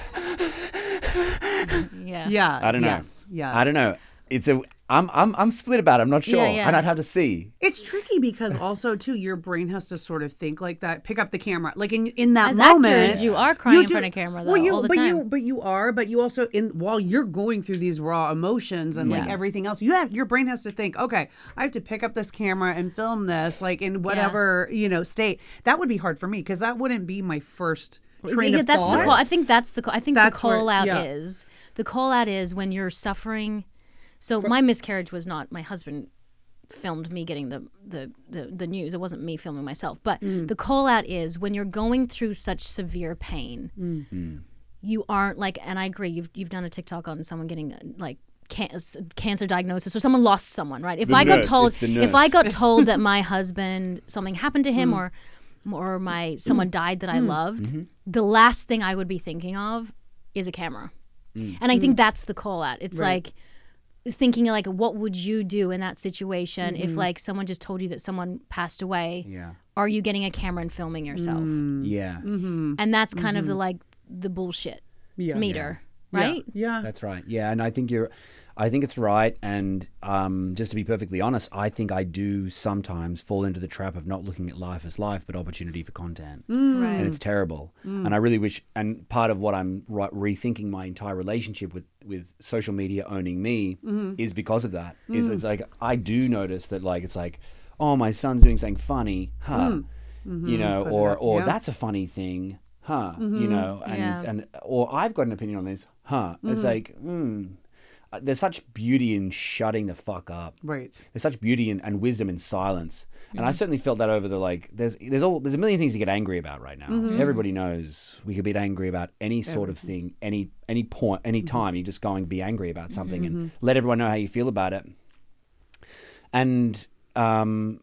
Yeah. Yeah. I don't know. Yes. Yes. I don't know. It's a. I'm I'm I'm split about it. I'm not sure, Yeah, yeah. and I'd have to see. It's tricky because also too your brain has to sort of think like that, pick up the camera, like in in that As moment. actors, you are crying in do- front of camera, though, well, you all the but you but you are, but you also in while you're going through these raw emotions and like everything else, you have your brain has to think, okay, I have to pick up this camera and film this like in whatever you know state. That would be hard for me because that wouldn't be my first train Yeah, of that's thought. the call. I think that's the call. I think That's the where- call out yeah. is the call out is when you're suffering. So my miscarriage was not my husband filmed me getting the the the, the news. It wasn't me filming myself. But Mm. the call out is when you're going through such severe pain. Mm. You aren't like, and I agree. You've you've done a TikTok on someone getting uh, like. Can- cancer diagnosis or someone lost someone right if The i got told if i got told that my husband something happened to Mm. him or or my someone died that I loved, Mm-hmm. the last thing I would be thinking of is a camera. Mm. And I think that's the call out. It's like thinking like what would you do in that situation Mm-hmm. if like someone just told you that someone passed away? Yeah. Are you getting a camera and filming yourself? Mm. Yeah. And that's kind of the like the bullshit Mm-hmm. Yeah. meter, Yeah. right? Yeah. That's right. Yeah, and I think you're. I think it's right. And um, just to be perfectly honest, I think I do sometimes fall into the trap of not looking at life as life, but opportunity for content. Mm. Right. and it's terrible. And I really wish. And part of what I'm right, rethinking my entire relationship with with social media owning me is because of that. Is it's like I do notice that like it's like, oh, my son's doing something funny, huh? You know, or or yeah. that's a funny thing, huh? You know, and Yeah. and or I've got an opinion on this, huh? It's like, hmm. Uh, There's such beauty in shutting the fuck up. Right. there's such beauty and, and wisdom in silence. And i certainly felt that over the like there's there's all there's a million things to get angry about right now. Everybody knows we could be angry about any sort of thing any any point any time. You're just go and be angry about something and let everyone know how you feel about it. And um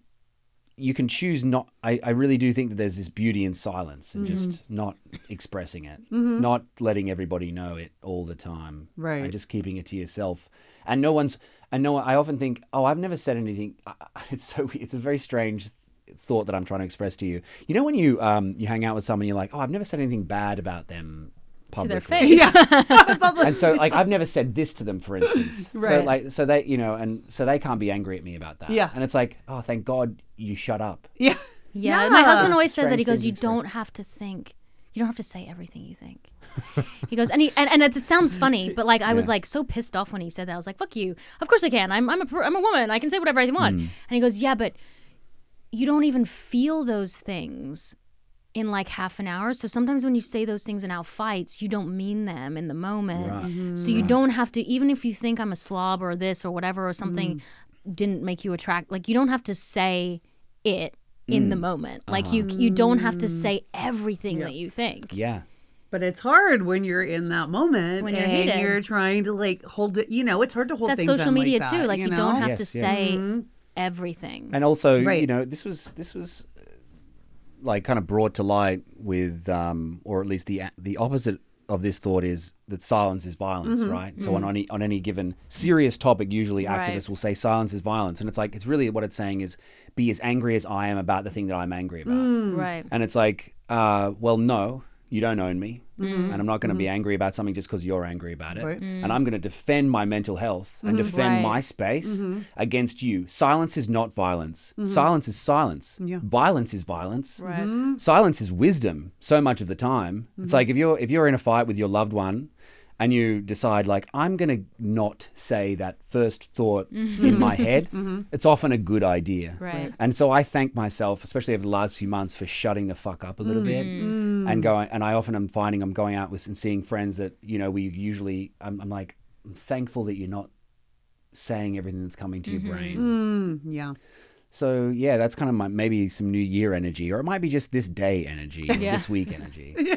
you can choose not I, I really do think that there's this beauty in silence and just not expressing it not letting everybody know it all the time Right. and just keeping it to yourself and no one's and no i often think oh i've never said anything it's so it's a very strange thought that i'm trying to express to you you know when you um you hang out with someone you're like oh i've never said anything bad about them To publicly their face. and so like I've never said this to them, for instance. right. So like so they you know and so they can't be angry at me about that. Yeah. And it's like oh thank God you shut up. Yeah. Yeah, Yeah. my husband always says that. He goes, "You don't have to think. You don't have to say everything you think." he goes, and he and, and it sounds funny, but like I was like so pissed off when he said that. I was like, "Fuck you! Of course I can. I'm I'm a per- I'm a woman. I can say whatever I want." Hmm. And he goes, "Yeah, but you don't even feel those things." In like half an hour. So sometimes when you say those things in our fights, you don't mean them in the moment. Right. So you don't have to, even if you think I'm a slob or this or whatever, or something didn't make you attract, like you don't have to say it in the moment. Like you, you don't have to say everything that you think. Yeah. But it's hard when you're in that moment When you're and heated. you're trying to like hold it. You know, it's hard to hold That's things social in media like too. that, Like you, know? don't have Yes, to yes. say everything. And also, you know, this was this was uh, like kind of brought to light with, um, or at least the the opposite of this thought is that silence is violence, mm-hmm. right? So mm-hmm. on any on any given serious topic, usually Right. activists will say silence is violence, and it's like it's really what it's saying is be as angry as I am about the thing that I'm angry about. Mm. right. And it's like, uh, well, no, you don't own me. Mm-hmm. And I'm not going to be angry about something just because you're angry about it. Right. And I'm going to defend my mental health and defend Mm-hmm. Right. my space against you. Silence is not violence. Mm-hmm. Silence is silence. Yeah. Violence is violence. Right. Silence is wisdom so much of the time. It's like if you're if you're in a fight with your loved one and you decide like I'm going to not say that first thought in my head, it's often a good idea. Right. And so I thank myself, especially over the last few months, for shutting the fuck up a little bit Mm. and going. And I often am finding I'm going out with and seeing friends that you know we usually. I'm, I'm like I'm thankful that you're not saying everything that's coming to Mm-hmm. your brain. Mm, yeah. So yeah, that's kind of my maybe some New Year energy, or it might be just this day energy, this week energy. yeah.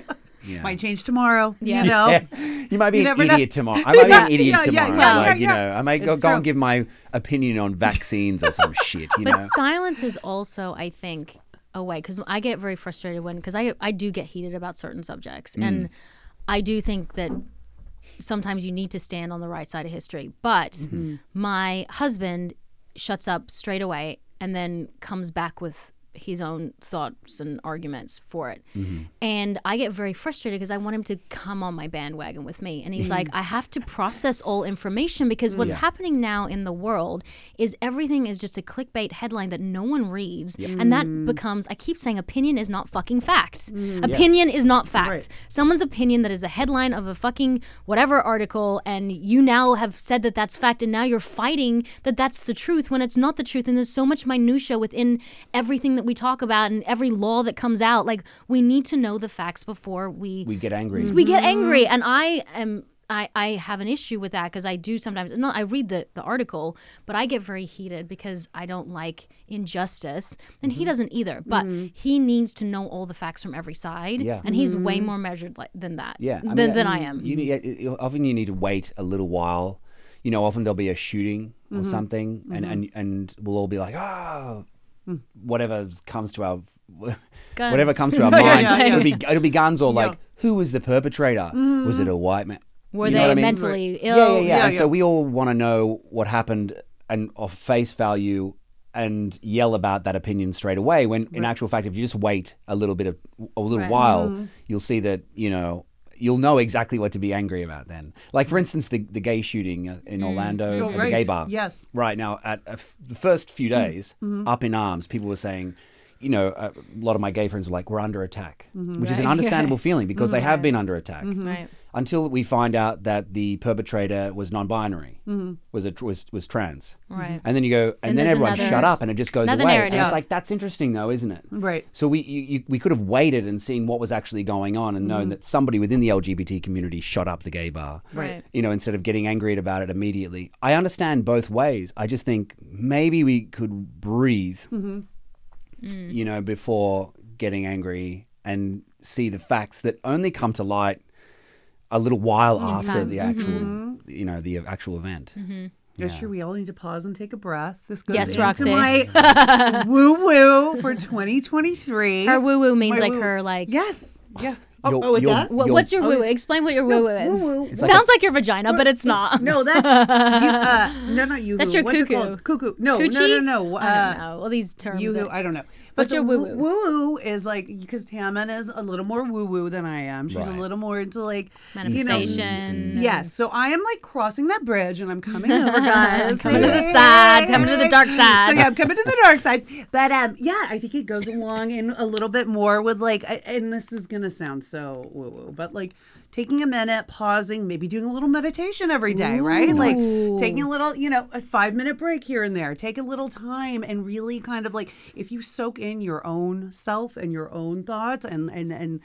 Might change tomorrow. Yeah. You know? Yeah. You might be You an never know. idiot tomorrow. I might be an idiot Yeah, yeah, tomorrow. yeah, like, yeah, you know, I might go, go and give my opinion on vaccines or some shit, you But know. silence is also, I think, a way because I get very frustrated when because I I do get heated about certain subjects, Mm. and I do think that sometimes you need to stand on the right side of history. But Mm-hmm. my husband shuts up straight away and then comes back with his own thoughts and arguments for it. Mm-hmm. And I get very frustrated because I want him to come on my bandwagon with me. And he's Mm-hmm. like, I have to process all information because what's happening now in the world is everything is just a clickbait headline that no one reads. And that becomes, I keep saying, opinion is not fucking fact. Opinion is not fact. Right. Someone's opinion that is a headline of a fucking whatever article, and you now have said that that's fact, and now you're fighting that that's the truth when it's not the truth. And there's so much minutia within everything that we talk about and every law that comes out. Like we need to know the facts before we We get angry. we get angry and i am I, I have an issue with that because I do sometimes no I read the, the article but I get very heated because I don't like injustice and Mm-hmm. he doesn't either but he needs to know all the facts from every side Yeah. and he's way more measured like, than that Yeah, than, mean, than I am You need, often you need to wait a little while. You know, often there'll be a shooting or Mm-hmm. something, and, and and we'll all be like, oh, whatever comes to our, Guns. whatever comes to our Yeah, mind. yeah, yeah. It'll be it'll be guns or Yeah. like, who was the perpetrator? Was it a white man? were You they I mean? mentally ill Yeah, yeah, yeah. Yeah, and so we all want to know what happened and of face value and yell about that opinion straight away. When in actual fact, if you just wait a little bit of a little Right. while, Mm-hmm. you'll see that you know you'll know exactly what to be angry about. Then, like for instance, the the gay shooting uh, in Orlando Oh, at the gay bar. Yes. Right now, at uh, f- the first few Mm-hmm. days, up in arms, people were saying. You know, a lot of my gay friends were like, "We're under attack," Mm-hmm. which is an understandable feeling because they have been under attack right until we find out that the perpetrator was non-binary, mm-hmm. was a was was trans, right and then you go, and, And then there's everyone another- shut up, and it just goes away. narrative. And it's like that's interesting, though, isn't it? Right. So we you, you, we could have waited and seen what was actually going on, and known mm-hmm. that somebody within the LGBT community shot up the gay bar. Right. You know, instead of getting angry about it immediately. I understand both ways. I just think maybe we could breathe. Mm-hmm. Mm. You know, before getting angry and see the facts that only come to light a little while after time. the actual, you know, the actual event. It's true. We all need to pause and take a breath. This goes Yes, into Roxy. my woo woo for 2023. her woo woo means My like woo- her like Yes. Yeah. Oh, Your- oh, it your- does. Wha- You'll- what's your Oh, woo woo? Explain what your woo woo is. woo-woo. It's Sounds like, your vagina, but it's not. No, that's you, uh, no, not you. That's your What's cuckoo. called? Cuckoo. No, Coochie? no, no, no. I Uh, don't know. All these terms. You, I don't know. What's the your woo-woo? Woo is like because Tammin is a little more woo woo than I am. She's Right. a little more into like You know, manifestation. yes, so I am like crossing that bridge and I'm coming over, guys. Coming to the side, coming to the dark side. So yeah, I'm coming to the dark side. But um, yeah, I think it goes along in a little bit more with like, I- and this is gonna sound so woo woo, but like taking a minute, pausing, maybe doing a little meditation every day, right? Like taking a little, you know, a five minute break here and there. Take a little time and really kind of like if you soak in your own self and your own thoughts and and and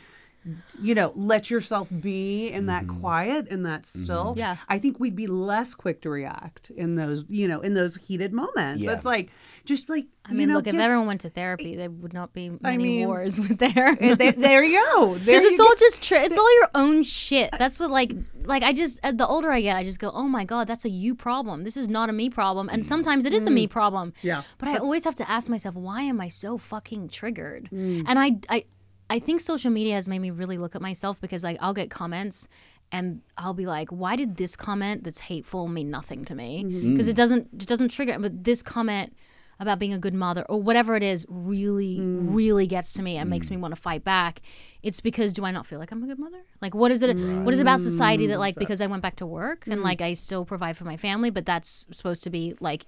you know, let yourself be in that Mm-hmm. quiet and that still. Yeah. I think we'd be less quick to react in those, you know, in those heated moments. Yeah. It's like just like I mean, know, look, if everyone went to therapy, there would not be many mean- wars with there. Eh, there, there you go. Because it's you all just tri- it's all your own shit. That's what like like I just uh, the older I get, I just go, oh my god, that's a you problem. This is not a me problem, and sometimes it is a me problem. Mm. Yeah. But I always have to ask myself, why am I so fucking triggered? Mm. And I I I think social media has made me really look at myself because like I'll get comments. And I'll be like, "Why did this comment that's hateful mean nothing to me? Mm-hmm. Because it doesn't, it doesn't trigger. But this comment about being a good mother or whatever it is really Mm. really gets to me and makes me want to fight back it's because do i not feel like i'm a good mother like what is it what is it about society that like because i went back to work and like i still provide for my family but that's supposed to be like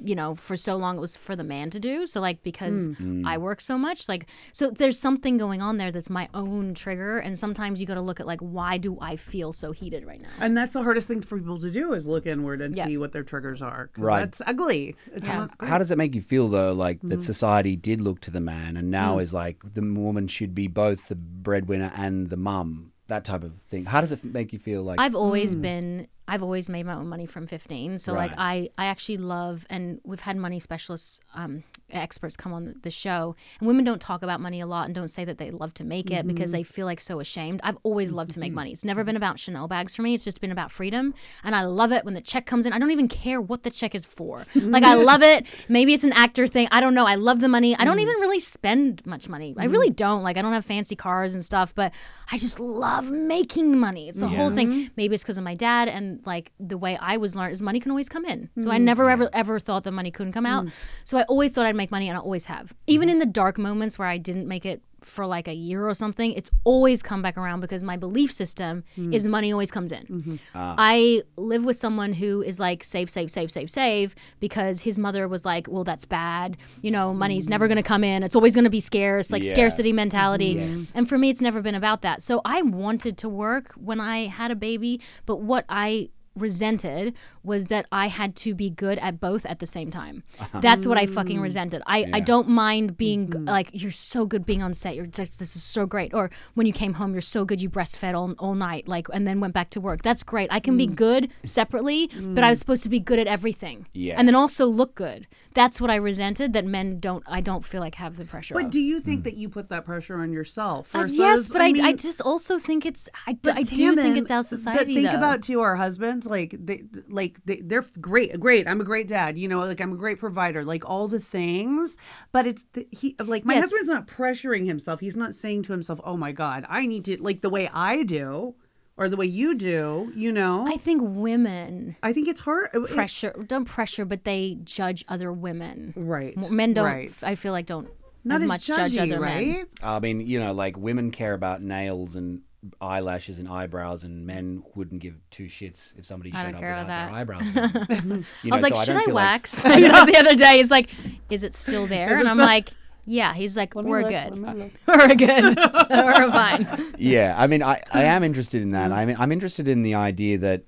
you know for so long it was for the man to do so like because i work so much like so there's something going on there that's my own trigger and sometimes you got to look at like why do i feel so heated right now And that's the hardest thing for people to do is look inward and Yeah. see what their triggers are. 'cause Right. That's ugly. It's Yeah. not How does it make you feel though, like Mm-hmm. that society did look to the man and now is like the woman should be both the breadwinner and the mum, that type of thing? How does it make you feel like? I've always Mm. been I've always made my own money from 15. So like I I actually love and we've had money specialists um experts come on the, show and women don't talk about money a lot and don't say that they love to make it because Mm-hmm. they feel like so ashamed. I've always loved to make money. It's never been about Chanel bags for me. It's just been about freedom and I love it when the check comes in. I don't even care what the check is for. like I love it. Maybe it's an actor thing. I don't know. I love the money. I don't even really spend much money. I really don't. Like I don't have fancy cars and stuff, but I just love making money. It's a whole thing. Maybe it's because of my dad and and like the way I was learned is money can always come in. So I mm, never ever ever thought that money couldn't come out. Mm. So I always thought I'd make money, and I always have. Even mm-hmm. in the dark moments where I didn't make it for like a year or something, it's always come back around because my belief system hmm. is money always comes in. Mm-hmm. Ah. I live with someone who is like save, save, save, save, save because his mother was like, well, that's bad. You know, money's never hmm. going to come in. It's always going to be scarce, like Yeah. scarcity mentality. Mm-hmm. Yes. And for me, it's never been about that. So I wanted to work when I had a baby, but what I resented was that I had to be good at both at the same time. Uh-huh. That's what I fucking mm. resented. I, I don't mind being g- mm-hmm. like you're so good being on set. You're just this is so great. Or when you came home, you're so good. You breastfed all, all night, like and then went back to work. That's great. I can be mm. good separately, but I was mm. supposed to be good at everything. Yeah. and then also look good. That's what I resented. That men don't. I don't feel like have the pressure. But of. do you think that you put that pressure on yourself? Uh, yes, but I, I, mean, just also think it's I, d- but I do think it's our society. But think though. about to our husbands, like they, like they, they're great, great. I'm a great dad, you know, like I'm a great provider, like all the things. But it's the, he, like my Yes. husband's not pressuring himself. He's not saying to himself, "Oh my God, I need to," like the way I do, or the way you do. You know, I think women I think it's hard. it- pressure don't pressure, but they judge other women. right? Men don't. Right. I feel like don't not as as much judgy, judge other right? men. I mean, you know, like women care about nails and eyelashes and eyebrows, and men wouldn't give two shits if somebody I showed up care without about their eyebrows. done. You I was know, like, so should don't I, feel like- wax? I said the other day. He's like, is it still there? Is and I'm still- like, yeah. He's like, me we're look, good. let me look. we're good. we're fine. yeah, I mean, I, I am interested in that. I mean, I'm interested in the idea that,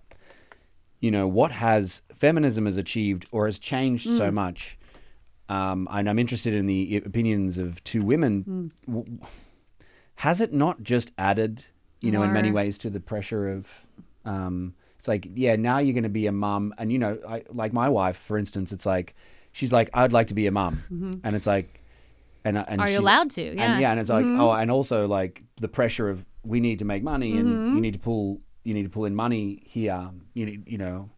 you know, what has feminism has achieved or has changed Mm. so much. Um, and I'm interested in the opinions of two women. Mm. Has it not just added, you know, in many ways to the pressure of, um, it's like, yeah, now you're going to be a mum. And, you know, I, like my wife, for instance, it's like, she's like, I'd like to be a mum. And it's like, and, uh, and Mm-hmm. Are you allowed to? Yeah. and yeah, and it's like mm-hmm. oh, and also like the pressure of we need to make money and mm-hmm. you need to pull you need to pull in money here. Um, you need you know,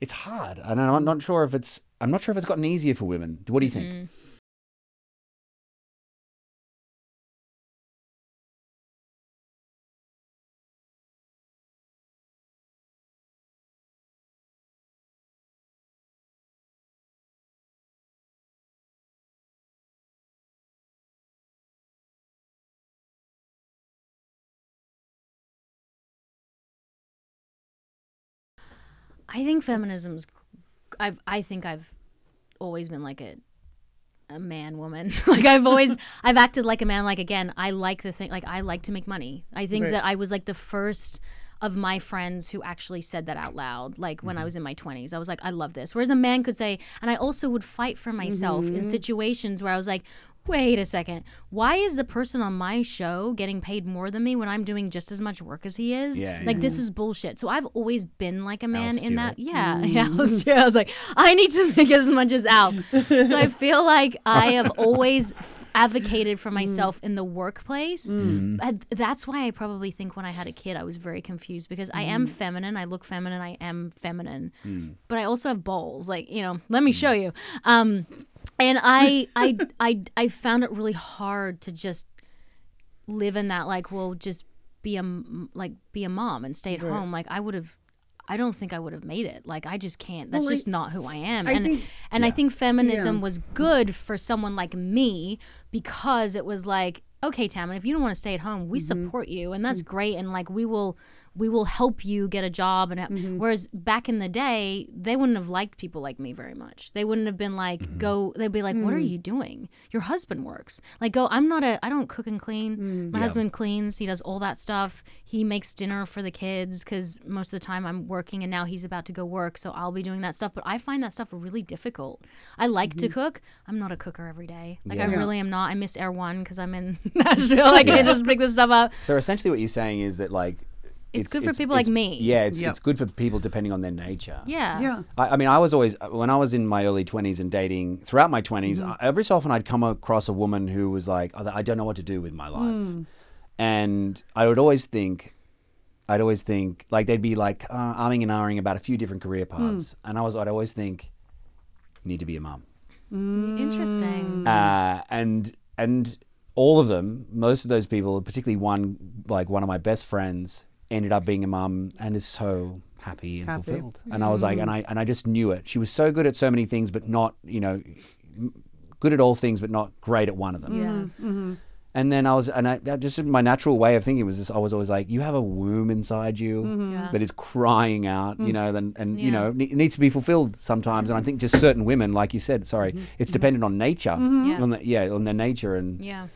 it's hard, and I'm not sure if it's I'm not sure if it's gotten easier for women. What do you think? Mm-hmm. I think feminism's. I've. I think I've always been like a a man woman. like I've always I've acted like a man. Like again, I like the thing. Like I like to make money. I think Right. that I was like the first of my friends who actually said that out loud like Mm-hmm. when i was in my 20s i was like i love this whereas a man could say and i also would fight for myself Mm-hmm. in situations where i was like wait a second. Why is the person on my show getting paid more than me when i'm doing just as much work as he is? Yeah, like yeah. this is bullshit. So i've always been like a man in Stewart. that yeah yeah mm. Alf Stewart. i was like i need to make as much as Alf. So i feel like i have always advocated for myself in the workplace. Mm. Mm. And that's why i probably think when i had a kid i was very confused because i am feminine. I look feminine. I am feminine. But i also have balls. Like you know let me show you. Um and I, I i i found it really hard to just live in that like well just be a like be a mom and stay at home. Like i would have i don't think i would have made it. Like i just can't. That's Well, just not who i am. I and think- and i think feminism Yeah. was good for someone like me because it was like okay Tammin, if you don't want to stay at home Mm-hmm. we support you and that's great and like we will we will help you get a job and Mm-hmm. whereas back in the day they wouldn't have liked people like me very much. They wouldn't have been like Mm-hmm. go they'd be like what Mm. are you doing? Your husband works. Like go i'm not a i don't cook and clean. Mm. my husband cleans he does all that stuff. He makes dinner for the kids because most of the time i'm working and now he's about to go work so i'll be doing that stuff. But i find that stuff really difficult. I like to cook. I'm not a cooker every day. Like i Mm-hmm. Really am not. I miss Erewhon because i'm in nashville i can't just pick this stuff up. So essentially, what you're saying is that like It's good for people like me. Yeah, it's Yep. it's good for people depending on their nature. yeah Yeah. I, I mean, I was always when I was in my early twenties and dating throughout my 20s Mm-hmm. I every so often I'd come across a woman who was like, "Oh, "I don't know what to do with my life," Mm. and I would always think, I'd always think like they'd be like uh, arming and ahhing about a few different career Mm. paths, and I was I'd always think, "You need to be a mum," interesting uh, and and all of them, most of those people, particularly one like one of my best friends, ended up being a mum and is so happy and Happy. fulfilled. And I was like, and I and I just knew it. She was so good at so many things, but not you know, good at all things, but not great at one of them. Yeah. Mm-hmm. Mm-hmm. And then I was, and I that just my natural way of thinking was this: I was always like, you have a womb inside you mm-hmm. Yeah. that is crying out, you know, and, and you know, it needs to be fulfilled sometimes. And I think just certain women, like you said, sorry, it's dependent on nature, Yeah. on the, yeah, on their nature, and Yeah.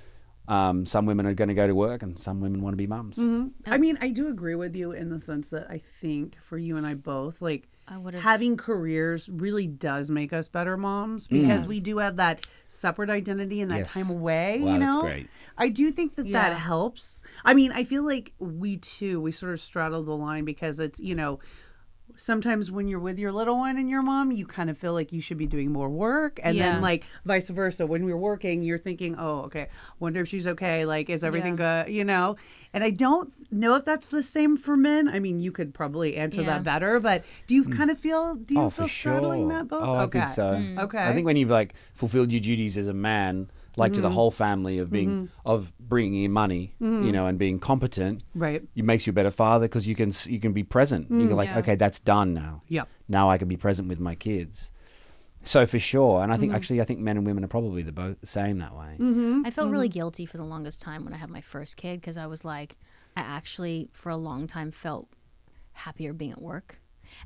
Um, some women are going to go to work, and some women want to be mums. I mean, I do agree with you in the sense that I think for you and I both, like I having careers really does make us better moms Mm. because we do have that separate identity and that Yes. time away. Wow, you know, that's great. I do think that that helps. I mean, I feel like we too we sort of straddle the line because it's you know. Sometimes when you're with your little one and your mom, you kind of feel like you should be doing more work. And Yeah. then, like, vice versa. When we're working, you're thinking, oh, okay, wonder if she's okay. Like, is everything good? You know? And I don't know if that's the same for men. I mean, you could probably answer Yeah. that better, but do you kind of feel, do you Oh, feel for sure. that both? Oh, I think so. Mm. Okay. I think when you've like fulfilled your duties as a man, like to the mm-hmm. whole family of being mm-hmm. of bringing in money, you mm-hmm. know, and being competent, Right. it makes you a better father because you can you can be present. You're mm, like, Yeah. okay, that's done now. Yep. Now I can be present with my kids. So for sure, and I think actually I think men and women are probably the both the same that way. I felt really guilty for the longest time when I had my first kid because I was like, I actually for a long time felt happier being at work.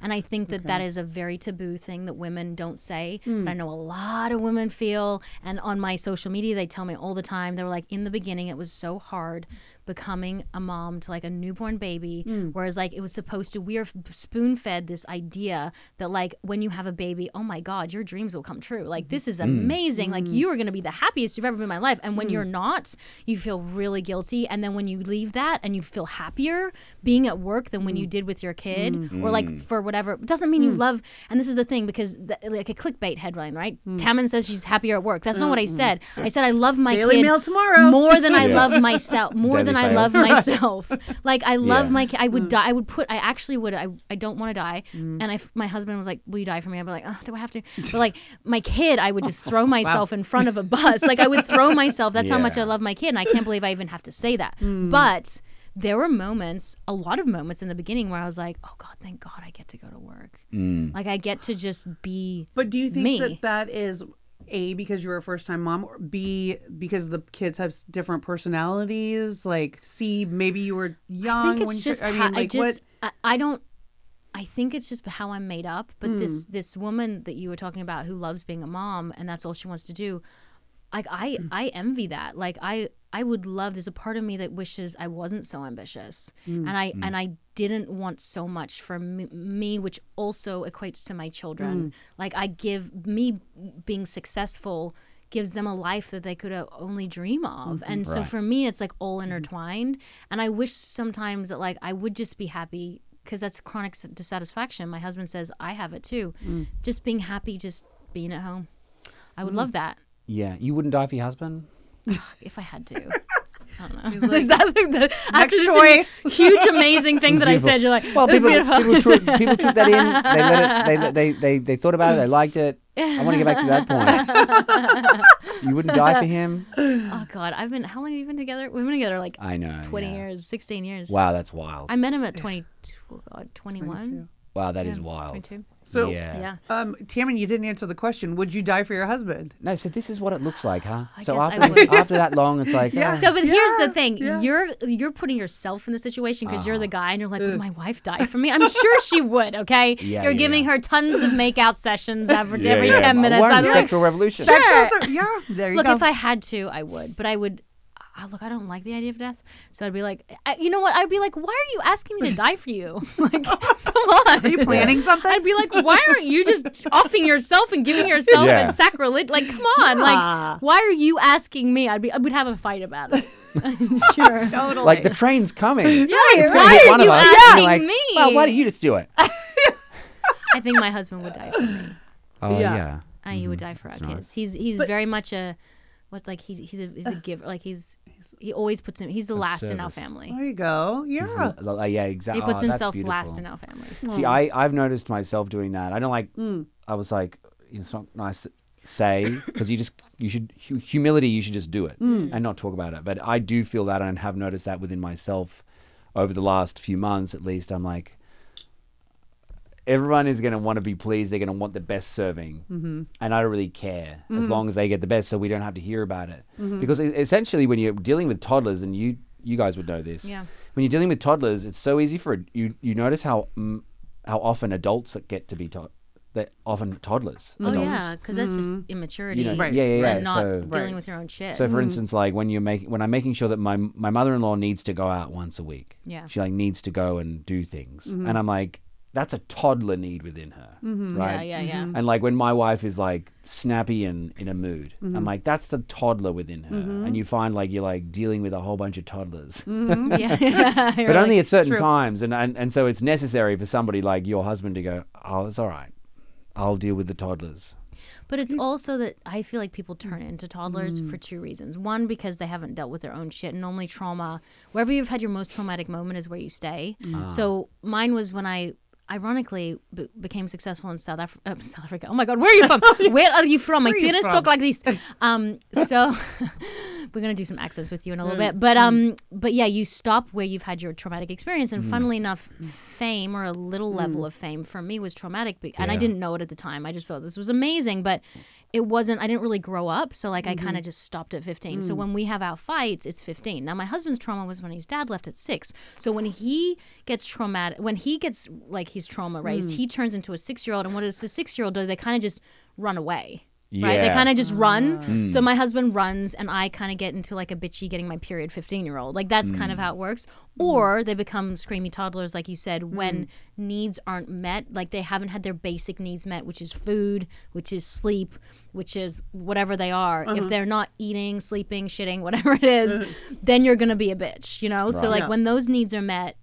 And I think that that is a very taboo thing that women don't say. But hmm. I know a lot of women feel. And on my social media, they tell me all the time, they were like, in the beginning, it was so hard becoming a mom to like a newborn baby. Mm. Whereas, like, it was supposed to, we are spoon fed this idea that, like, when you have a baby, oh my God, your dreams will come true. Like, this is mm. amazing. Like, mm. you are going to be the happiest you've ever been in my life. And when you're not, you feel really guilty. And then when you leave that and you feel happier being at work than when you did with your kid, or like for whatever, it doesn't mean you love. And this is the thing because, th- like, a clickbait headline, right? Tammin says she's happier at work. That's not what I said. I said I love my Daily kid Mail tomorrow. more than I Yeah. love myself, more Daily than I love myself. like I love Yeah. my kid. I would mm. die. I would put. I actually would. I, I don't want to die. Mm. And if my husband was like, "Will you die for me?" I'd be like, "Oh, do I have to?" But like my kid, I would just throw myself in front of a bus. Like I would throw myself. That's how much I love my kid, and I can't believe I even have to say that. Mm. But there were moments, a lot of moments in the beginning where I was like, "Oh God, thank God I get to go to work. Like I get to just be." But do you think Me. that that is a because you were a first time mom, or b because the kids have different personalities? Like c maybe you were young I think when it's you. just I mean, like I just? I, I don't I think it's just how I'm made up. But this hmm. this woman that you were talking about who loves being a mom and that's all she wants to do, like I mm. I envy that. Like I I would love. There's a part of me that wishes I wasn't so ambitious, mm. and I mm. and I didn't want so much for me, me, which also equates to my children. Like I give me being successful gives them a life that they could uh, only dream of. Mm-hmm. And so Right. for me, it's like all mm-hmm. intertwined. And I wish sometimes that like I would just be happy because that's chronic dissatisfaction. My husband says I have it too. Just being happy, just being at home. I would love that Yeah, you wouldn't die for your husband. if I had to. I don't know. Is that like the after choice. huge amazing thing that I said? You're like, Well, people, people, took, people took that in. They let it. They, they they they thought about it. They liked it. I want to get back to that point. you wouldn't die for him. oh God, I've been. How long have you been together? We've been together like I know. 20 yeah. years, 16 years. Wow, that's wild. I met him at 22, oh uh, God, 21. wow, that is Yeah, wild. 22. So, yeah. Yeah. um, Tammin, you didn't answer the question. Would you die for your husband? No, so this is what it looks like, huh? I so guess I after would. after that long, it's like Yeah. ah, So, but here's the thing: yeah. you're you're putting yourself in the situation because you're the Uh-huh. guy, and you're like, "Would my wife die for me?" I'm sure she would. Okay, Yeah, you're yeah, giving yeah. her tons of makeout sessions every yeah, every yeah. ten minutes. One I'm like, sexual revolution. Sure. Sexual- yeah, there you look, go. if I had to, I would, but I would. Uh, look, I don't like the idea of death, so I'd be like, I, you know what? I'd be like, why are you asking me to die for you? like, come on. Are you planning something? I'd be like, why aren't you just offing yourself and giving yourself Yeah. as sacrilege? Like, come on. Yeah. Like, why are you asking me? I'd be, I would have a fight about it. sure. totally. Like the train's coming. Yeah, It's gonna why hit are you of us. asking and like, me? Well, why don't you just do it? I think my husband would die for me. Oh Yeah. yeah. Uh, he would die for our Mm-hmm. nice. kids. He's he's But- very much a what's like he's he's a he's a giver. Like he's he always puts him. He's the last in our service. family. there you go. Yeah. L- l- yeah, exactly. He puts oh, himself last in our family. See, I I've noticed myself doing that. I don't like. Hmm. I was like, it's not nice to say because you just you should hu- humility. You should just do it hmm. and not talk about it. But I do feel that and have noticed that within myself over the last few months, at least. I'm like, everyone is going to want to be pleased. They're going to want the best serving, mm-hmm. and I don't really care Mm-hmm. as long as they get the best, so we don't have to hear about it. Because e- essentially, when you're dealing with toddlers, and you you guys would know this, Yeah. when you're dealing with toddlers, it's so easy for you. You notice how mm, how often adults that get to be taught. They're often toddlers. Oh adults. yeah, because that's just immaturity. You know, Right, yeah, yeah, yeah. And not so, dealing Right. with your own shit. so for instance, like when you're making when I'm making sure that my my mother-in-law needs to go out once a week. Yeah. She like needs to go and do things, and I'm like, that's a toddler need within her, right? yeah, yeah, yeah. And like when my wife is like snappy and in a mood, I'm like, that's the toddler within her. And you find like you're like dealing with a whole bunch of toddlers, yeah, yeah. but only at certain True. times. And, and and so it's necessary for somebody like your husband to go, oh, it's all right. I'll deal with the toddlers. But it's also that I feel like people turn Mm. into toddlers for two reasons. One, because they haven't dealt with their own shit. And normally, trauma, wherever you've had your most traumatic moment, is where you stay. Ah. So mine was when I, ironically, b- became successful in South, Af- uh, South Africa. Oh my God, where are you from? where are you from? My Where parents talk like this. Um, so we're gonna do some accents with you in a Mm. little bit. But um, but yeah, you stop where you've had your traumatic experience. And funnily enough, fame or a little level of fame for me was traumatic, be- and I didn't know it at the time. I just thought this was amazing, but it wasn't. I didn't really grow up, so like I mm-hmm. kind of just stopped at 15. So mm. when we have our fights, it's 15. Now my husband's trauma was when his dad left at six. So when he gets traumatic, when he gets like he's trauma raised, mm. he turns into a six year old. And what does a six year old do? They kind of just run away. Right, they kind of just run. Ah. So hmm. my husband runs, and I kind of get into like a bitchy getting my period fifteen year old. Like that's kind of hmm. how it works. Hmm. Or they become screamy toddlers, like you said, when needs aren't met. Like they haven't had their basic needs met, which is food, which is sleep, which is whatever they are. If uh-huh. they're not eating, sleeping, shitting, whatever it is, uh-huh. then you're gonna be a bitch. You know. So like Yeah. when those needs are met,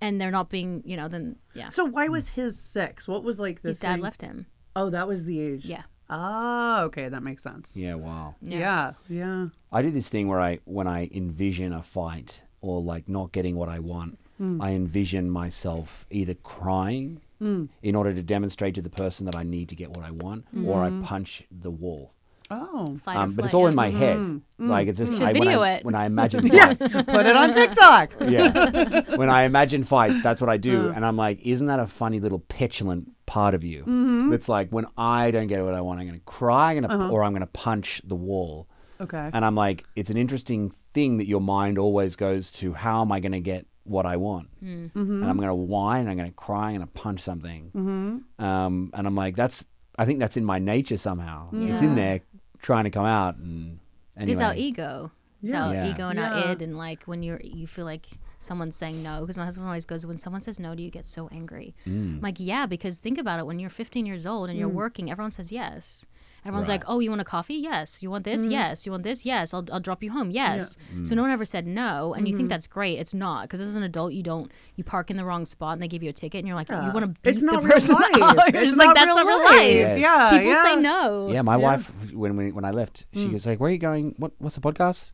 and they're not being, you know, then yeah, So why was his six? What was like the his dad thing- left him. Oh, that was the age. Yeah. Ah, okay, that makes sense. Yeah, wow. Yeah, yeah. I do this thing where I, when I envision a fight or like not getting what I want, Hmm. I envision myself either crying in order to demonstrate to the person that I need to get what I want, or I punch the wall. Oh, Fight Um, but it's all in my head. Like it's just should I, when, video I, it. when I imagine fights. put it on TikTok. yeah. When I imagine fights, that's what I do, and I'm like, isn't that a funny little petulant part of you? Mm-hmm. It's like when I don't get what I want, I'm going to cry, I'm gonna, Uh-huh. or I'm going to punch the wall. Okay. And I'm like, it's an interesting thing that your mind always goes to how am I going to get what I want? Mm-hmm. And I'm going to whine, I'm going to cry, I'm going to punch something. Mm-hmm. Um, and I'm like, that's, I think that's in my nature somehow. It's in there trying to come out. And anyway. It's our ego. It's our Yeah. ego and Yeah. our id, and like when you're, you feel like someone's saying no. Because my husband always goes, when someone says no do you, get so angry. Mm. I'm like, yeah, because think about it. When you're 15 years old and you're mm. working, everyone says yes. Everyone's Right. like, oh, you want a coffee? Yes. You want this? Mm. Yes. You want this? Yes. I'll, I'll drop you home. Yes. Mm. So no one ever said no, and you think mm-hmm. that's great. It's not because as an adult, you don't. You park in the wrong spot and they give you a ticket, and you're like, you want to beat It's the not real person. life. up. You're It's just like not that's real not real life. life. Yes. Yeah, People yeah. say no. Yeah, my wife when we, when I left, she mm. goes like, "Where are you going? What what's the podcast?"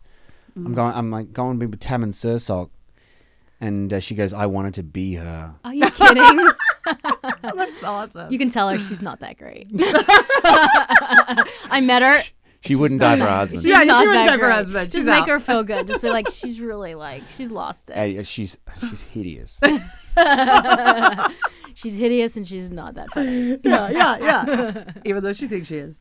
I'm going. I'm like going to be with Tammin Sursok, and uh, she goes, "I wanted to be her." Are you kidding? That's awesome. You can tell her she's not that great. I met her. She wouldn't die for her husband. She's Yeah, not she wouldn't that die for her great. husband. Just She's make out. her feel good. Just be like, she's really like, she's lost it. Uh, she's she's hideous. She's hideous and she's not that funny. yeah, yeah, yeah. Even though she thinks she is.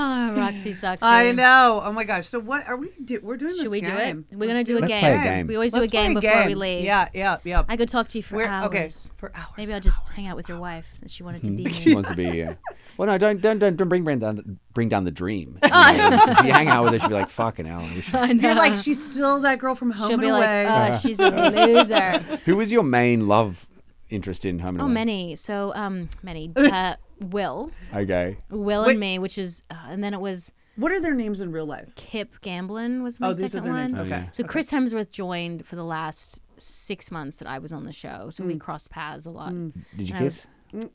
Oh, Roxy sucks. I know. Oh my gosh. So what are we do? We're doing Should this we do it? game. We're gonna Let's do a Let's game. play a game. We always Let's do a game play before we leave. Yeah, yeah, yeah. I could talk to you for We're, hours. okay, for hours. Maybe I'll just hang out with your wife since she wanted to be she me. wants to be. here. Well, no, don't don't don't, don't bring bring down bring down the dream. You know, if you hang out with her, she'll be like, "Fucking hell." I wish. I know. You're like she's still that girl from Home She'll and be like, Away. uh, she's a loser. Who was your main love interest in Home and Oh, Away? many. So, um, many. Uh, Will, Okay. Will Wait. and me, which is, uh, and then it was what are their names in real life? Kip Gamblin was my Oh, these are second their one. names. Okay. yeah. So Chris Hemsworth joined for the last six months that I was on the show. So we Mm. crossed paths a lot Did you I was- kiss?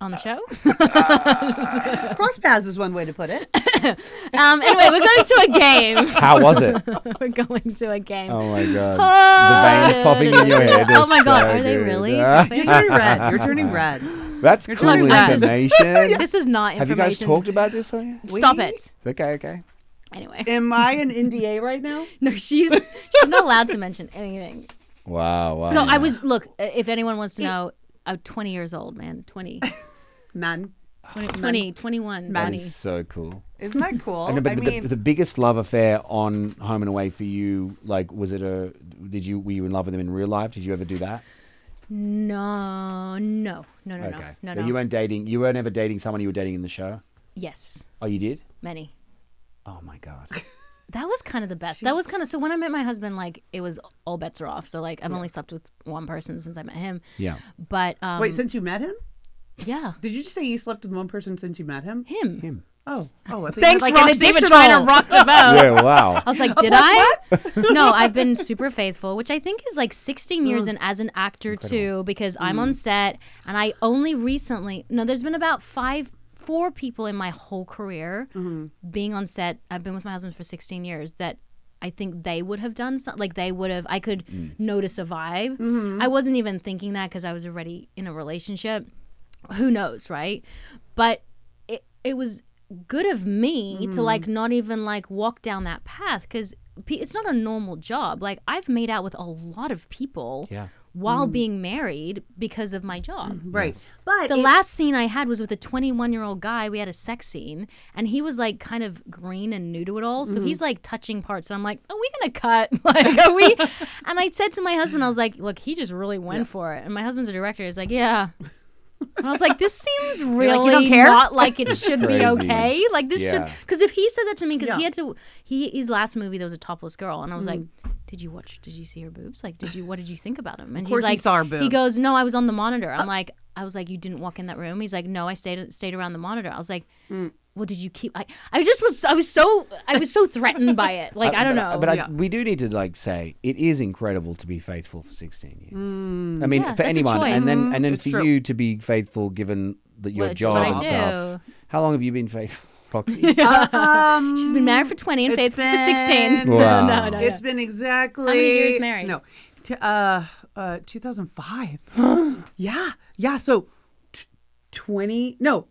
on the show. Cross paths is one way to put it. um, anyway, we're going to a game. How was it? we're going to a game. Oh my god. the veins popping in your head. Oh is my god, so are they good. really? Ah. popping? You're turning red. You're turning red. That's cool turning red. information. This is not Have you guys talked about this? On here? Stop We- it. Okay, okay. Anyway, Am I an NDA right now? no, she's she's not allowed to mention anything. Wow, wow. So I was look. If anyone wants to know, I'm 20 years old, man. 20, Man, 20, 20 21, That 20. is so cool. isn't that cool? And, but I the, mean, the biggest love affair on Home and Away for you, like, was it a? Did you were you in love with him in real life? Did you ever do that? No, no, no, no, okay. no, no, But no. you weren't dating. You weren't ever dating someone you were dating in the show. yes, Oh, you did. many. Oh my god. That was kind of the best. That was kind of so when I met my husband, like it was all bets are off. So like I've only slept with one person since I met him. Yeah. But um, wait, since you met him? yeah, Did you just say you slept with one person since you met him? him. Him. Oh, oh, I Thanks, like Roxy, an for trying to rock the boat. Yeah. Wow. I was like, did I? no, I've been super faithful, which I think is like 16 years Mm. and as an actor too, because I'm on set and I only recently, no, there's been about five, four people in my whole career Mm-hmm. being on set. I've been with my husband for 16 years that I think they would have done something like they would have, I could notice a vibe. Mm-hmm. I wasn't even thinking that because I was already in a relationship. Who knows, right? But it, it was good of me to like mm. not even like walk down that path because it's not a normal job. Like I've made out with a lot of people Yeah. while mm. being married because of my job. Mm-hmm. Right, but The it- last scene I had was with a 21 year old guy. We had a sex scene, and he was like kind of green and new to it all. So mm-hmm. he's like touching parts, and I'm like, "Are we gonna cut? Like, are we?" and I said to my husband, I was like, "Look, he just really went for it." And my husband's a director. He's like, "Yeah." And I was like, "This seems really don't care?" not like it should be okay. Like this should because if he said that to me, because he had to, he his last movie there was a topless girl, and I was like, Mm. "Did you watch? Did you see her boobs? Like, did you? What did you think about him?" And course he's he like, saw her boobs. He goes, "No, I was on the monitor." I'm like, I was like, "You didn't walk in that room?" He's like, "No, I stayed stayed around the monitor." I was like, Mm. "Well, did you keep?" I, I just was I was so I was so threatened by it. Like I don't but, know. But I, Yeah. we do need to like say it is incredible to be faithful for 16 years. I mean, Yeah, for anyone, and then and then It's for true. you to be faithful, given that your What- job what I and do. stuff. How long have you been faithful, Roxy? um, She's been married for 20 and it's faithful for 16. been- Wow. no, no, no. It's been exactly How many years married? No, t- uh, uh, 2005. yeah, yeah. So, t- 20. No,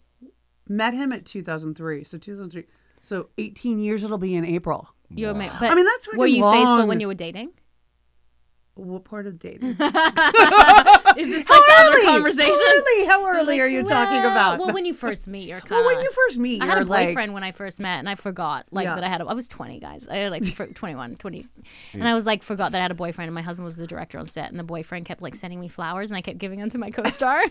met him at 2003. So 2003. So 18 years. It'll be in April. You were ma- but I mean, that's were fucking you faithful when you were dating? What part of dating? Is this like the other conversation? How early? How early are you talking about? Well, when you first meet, you're kind Well, when you first meet, I had a like, boyfriend when I first met, and I forgot like Yeah. that I had. A, I was 20, guys. I had like fr- 21, 20, and I was like forgot that I had a boyfriend, and my husband was the director on set, and the boyfriend kept like sending me flowers, and I kept giving them to my co-star,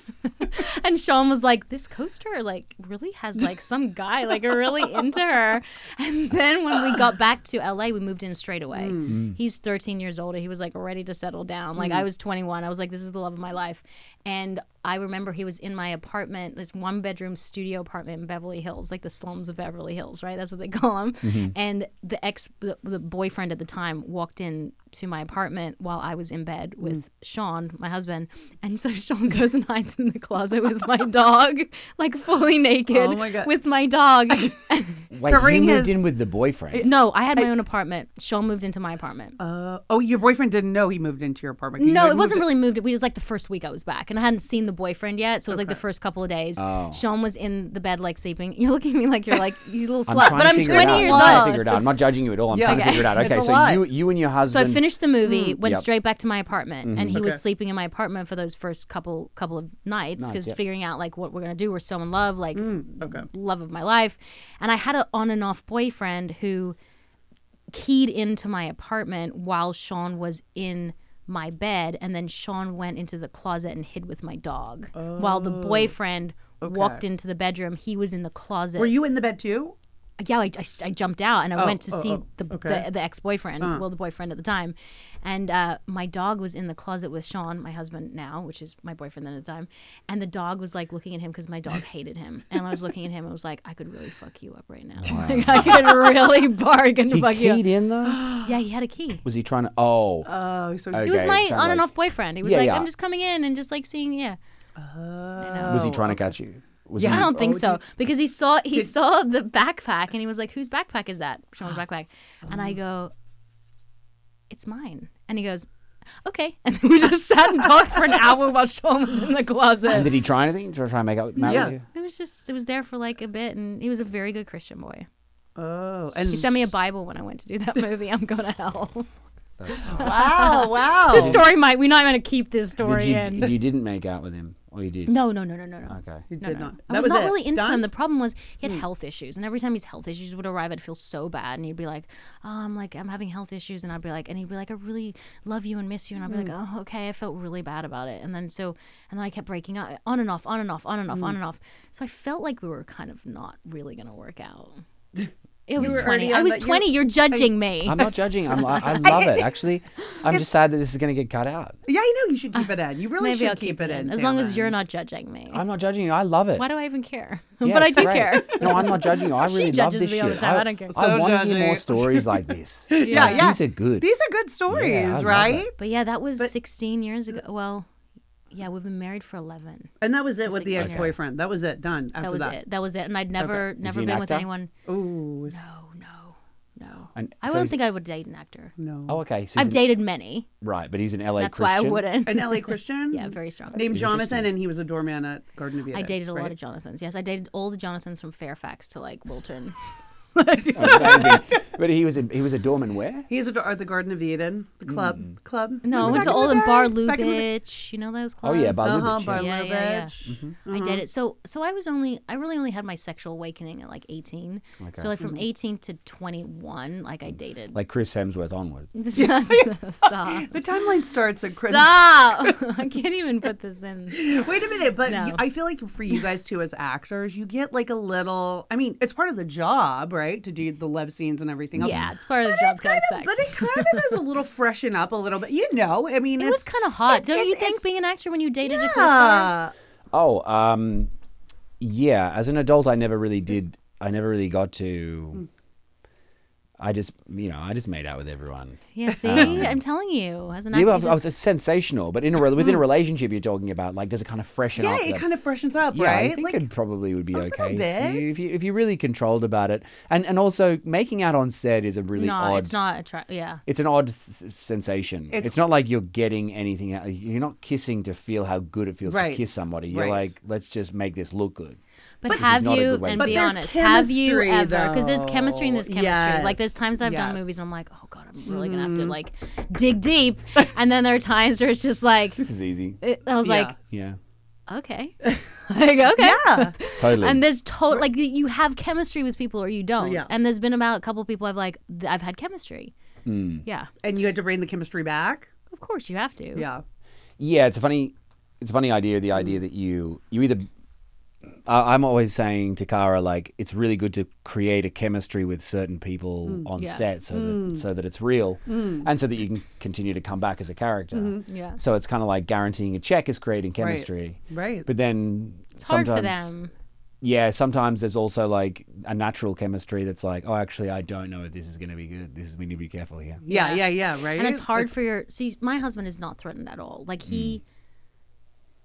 and Sean was like, "This co-star like really has like some guy like really into her," and then when we got back to LA, we moved in straight away. Mm. He's 13 years older. He was like ready to settle down. Like I mm-hmm. was 21. I was like, "This is the love of my life," and I remember he was in my apartment, this one bedroom studio apartment in Beverly Hills, like the slums of Beverly Hills, right? That's what they call them. And the ex, the, the boyfriend at the time, walked in to my apartment while I was in bed with Sean, my husband. And so Sean goes and hides in the closet with my dog, like fully naked Oh my God. with my dog. Wait, you moved his- in with the boyfriend. no, I had my own apartment. Sean moved into my apartment. uh, oh, your boyfriend didn't know he moved into your apartment. No, had it wasn't moved really moved. It was like the first week I was back, and I hadn't seen the boyfriend yet. So it was like the first couple of days. Oh. Sean was in the bed, like sleeping. You're looking at me like you're like you little slut, but I'm 20 it out. years I'm trying to old. figure it out. I'm not judging you at all. I'm Yeah. trying to figure it out. Okay, so lot. you you and your husband. So. I finished the movie, mm. went Yep. straight back to my apartment, mm-hmm. and he was sleeping in my apartment for those first couple couple of nights because yep. figuring out like what we're gonna do. We're so in love, like mm. okay. love of my life, and I had an on and off boyfriend who keyed into my apartment while Sean was in my bed, and then Sean went into the closet and hid with my dog, while the oh, boyfriend walked into the bedroom. He was in the closet Were you in the bed too? Yeah, I, I, I jumped out and I went to oh, see oh, the, okay. The the ex boyfriend, well, the boyfriend at the time, and uh, my dog was in the closet with Sean, my husband now, which is my boyfriend then at the time, and the dog was like looking at him because my dog hated him, and I was looking at him and was like, I could really fuck you up right now, like, I could really bargain to fuck you. He keyed Up. in though. Yeah, he had a key. Was he trying to? Oh, Oh, so Okay. He was my it sounded on and off boyfriend. He was Yeah, like, yeah. I'm just coming in and just like seeing, yeah. was he trying to catch you? Was I he, don't think oh, so did- because he saw he saw the backpack and he was like, "Whose backpack is that?" Sean's backpack, and I um. go, "It's mine." And he goes, "Okay." And we just sat and talked for an hour while Sean was in the And closet. did he try anything Did to try and make out with Yeah. you? It was just it was there for like a bit, and he was a very good Christian boy. Oh, and He sent me a Bible when I went to do that movie. I'm going to hell. That's. Wow, wow. This story might we're not going to keep this Did story you, in. you didn't make out with him, or you did? No, no, no, no, no, no. Okay. You No, did no. not. I That was, not it. really into Done? him. The problem was he had hmm. health issues, and every time his health issues would arrive, I'd feel so bad, and he'd be like, "Oh, I'm like, I'm having health issues," and I'd be like, and he'd be like, "I really love you and miss you," and I'd be like, hmm. "Oh, okay." I felt really bad about it, and then so, and then I kept breaking up, on and off, on and off, on and off, on hmm. and off. So I felt like we were kind of not really gonna work out. It was were already twenty. I was that- you- twenty. You're judging me. I'm not judging. I'm, I, I love it. Actually, I'm just sad that this is going to get cut out. Yeah, I know you should keep it in. You really Maybe should I'll keep, it in. as long as you're not judging me. I'm not judging you. I love it. Why do I even care? Yeah, but I do great. care. No, I'm not judging you. I She really love this me all the shit. time. I don't care. I want to hear more stories like this. Yeah, yeah. These are good. These are good stories, Yeah, right? But yeah, that was But- 16 years ago. Well, yeah, we've been married for 11. And that was it with the ex-boyfriend. That was it. Done. After That was it. That was it. And I'd never, never he an been with anyone. Ooh, No, no, no. And I so don't he's- think I would date an actor. no. Oh, okay. So I've an- dated many. right, but he's an LA That's why I wouldn't. An LA Christian? yeah, very strong. Named Jonathan, and he was a doorman at Garden of Eden. I dated a lot of Jonathans. Yes, I dated all the Jonathans from Fairfax to like Wilton. Amazing. but he was a, he was a doorman where? He's a at the Garden of Eden, the club. Hmm. Club. No, I went to back in all the the Bar? Back in the day? Lubitsch. You know those Oh, clubs? yeah, Bar Uh-huh, Lubitsch, Bar yeah. Yeah, yeah, Lubitsch. I did it. So so I was only I really only had my sexual awakening at like 18. Okay. So like Mm-hmm. from 18 to 21, like I dated. Like Chris Hemsworth onward. Stop. The timeline starts at Chris. Stop. I can't even put this in. Wait a minute, but No. I feel like for you guys too, as actors, you get like a little. I mean, it's part of the job, right, to do the love scenes and everything else. Yeah, it's part of the job it's kind of, sex. but it kind of is a little freshen up a little bit. You know, I mean, it it's, was kind of hot, it- don't you think? Being an actor when you dated a co-star. Oh, um, yeah. As an adult, I never really did. I never really got to. I just, you know, I just made out with everyone. Yeah, see, um, I'm telling you, as an Yeah, well, you I was- just- sensational, but in a re- within a relationship, you're talking about like, does it kind of freshen Yeah, up? it the- kind of freshens up, Yeah, right? I think it probably would be a little okay if you, bit. if you if you really controlled about it, and and also making out on set is a really no, odd. it's not attractive. Yeah, It's an odd th- sensation. It's- It's, not like you're getting anything. out- You're not kissing to feel how good it feels Right, to kiss somebody. You're right. like, let's just make this look good. But, Which is have you? good way to And do be it. But there's honest, have you ever? Because there's chemistry in this though. chemistry. Like there's times I've done movies, and I'm like, oh god, I'm really gonna have to like dig deep. and then there are times where it's just like, This is easy. it, I was Yeah. like, Yeah, okay, like okay. Yeah. totally. And there's total like you have chemistry with people or you don't. Yeah. And there's been about a couple people I've like th- I've had chemistry. Hmm. Yeah, and you had to bring the chemistry back. of course you have to. Yeah. yeah, it's a funny, it's a funny idea. The idea that you you either. I I'm always saying to Kara, like it's really good to create a chemistry with certain people mm, on Yeah. set, so that mm. so that it's real, mm. and so that you can continue to come back as a character. Mm-hmm. Yeah. So it's kind of like guaranteeing a check is creating chemistry. Right. But then It's hard sometimes, for them. yeah, sometimes there's also like a natural chemistry that's like, oh, actually, I don't know if this is going to be good. This is we need to be careful here. yeah, Yeah. yeah, yeah, right. And it's hard for your see my husband is not threatened at all. Like he Hmm.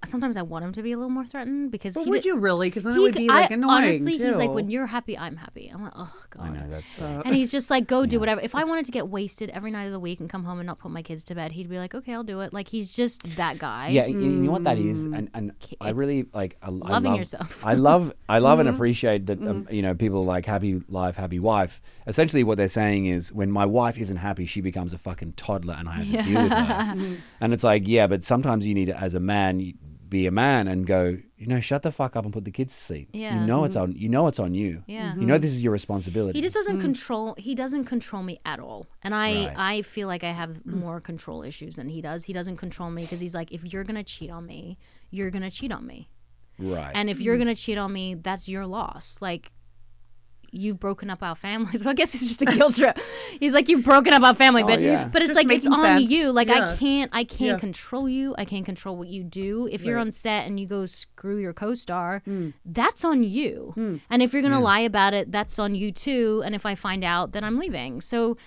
Sometimes I want him to be a little more threatened because But he would did- you really? Because then it would be like I- annoying. honestly he's like when you're happy I'm happy. I'm like, oh god. I know that's. Uh, And he's just like, go do whatever. If I wanted to get wasted every night of the week and come home and not put my kids to bed, he'd be like, okay, I'll do it. Like he's just that guy. yeah, you know what that is, and and I really like. I, I loving love, yourself. I love, I love, and appreciate that. Um, you know, people like happy life, happy wife. Essentially, what they're saying is, when my wife isn't happy, she becomes a fucking toddler, and I have to deal with her. and it's like, yeah, but sometimes you need to, as a man, you- be a man and go, you know, shut the fuck up and put the kids to sleep. Yeah. You know it's mm-hmm. on. You know it's on you. Yeah. Mm-hmm. You know this is your responsibility. He just doesn't mm. control. He doesn't control me at all, and I Right. I feel like I have mm. more control issues than he does. He doesn't control me because he's like, if you're gonna cheat on me, you're gonna cheat on me, right. and if you're gonna cheat on me, that's your loss. Like. You've broken up our family. So I guess it's just a guilt trip. He's like, you've broken up our family, Oh, bitch. yeah. But it's Just like it's making on sense. you. Like I can't, I can't Yeah. control you. I can't control what you do. If you're on set and you go screw your co-star, Hmm. that's on you. And if you're gonna lie about it, that's on you too. And if I find out, then I'm leaving. So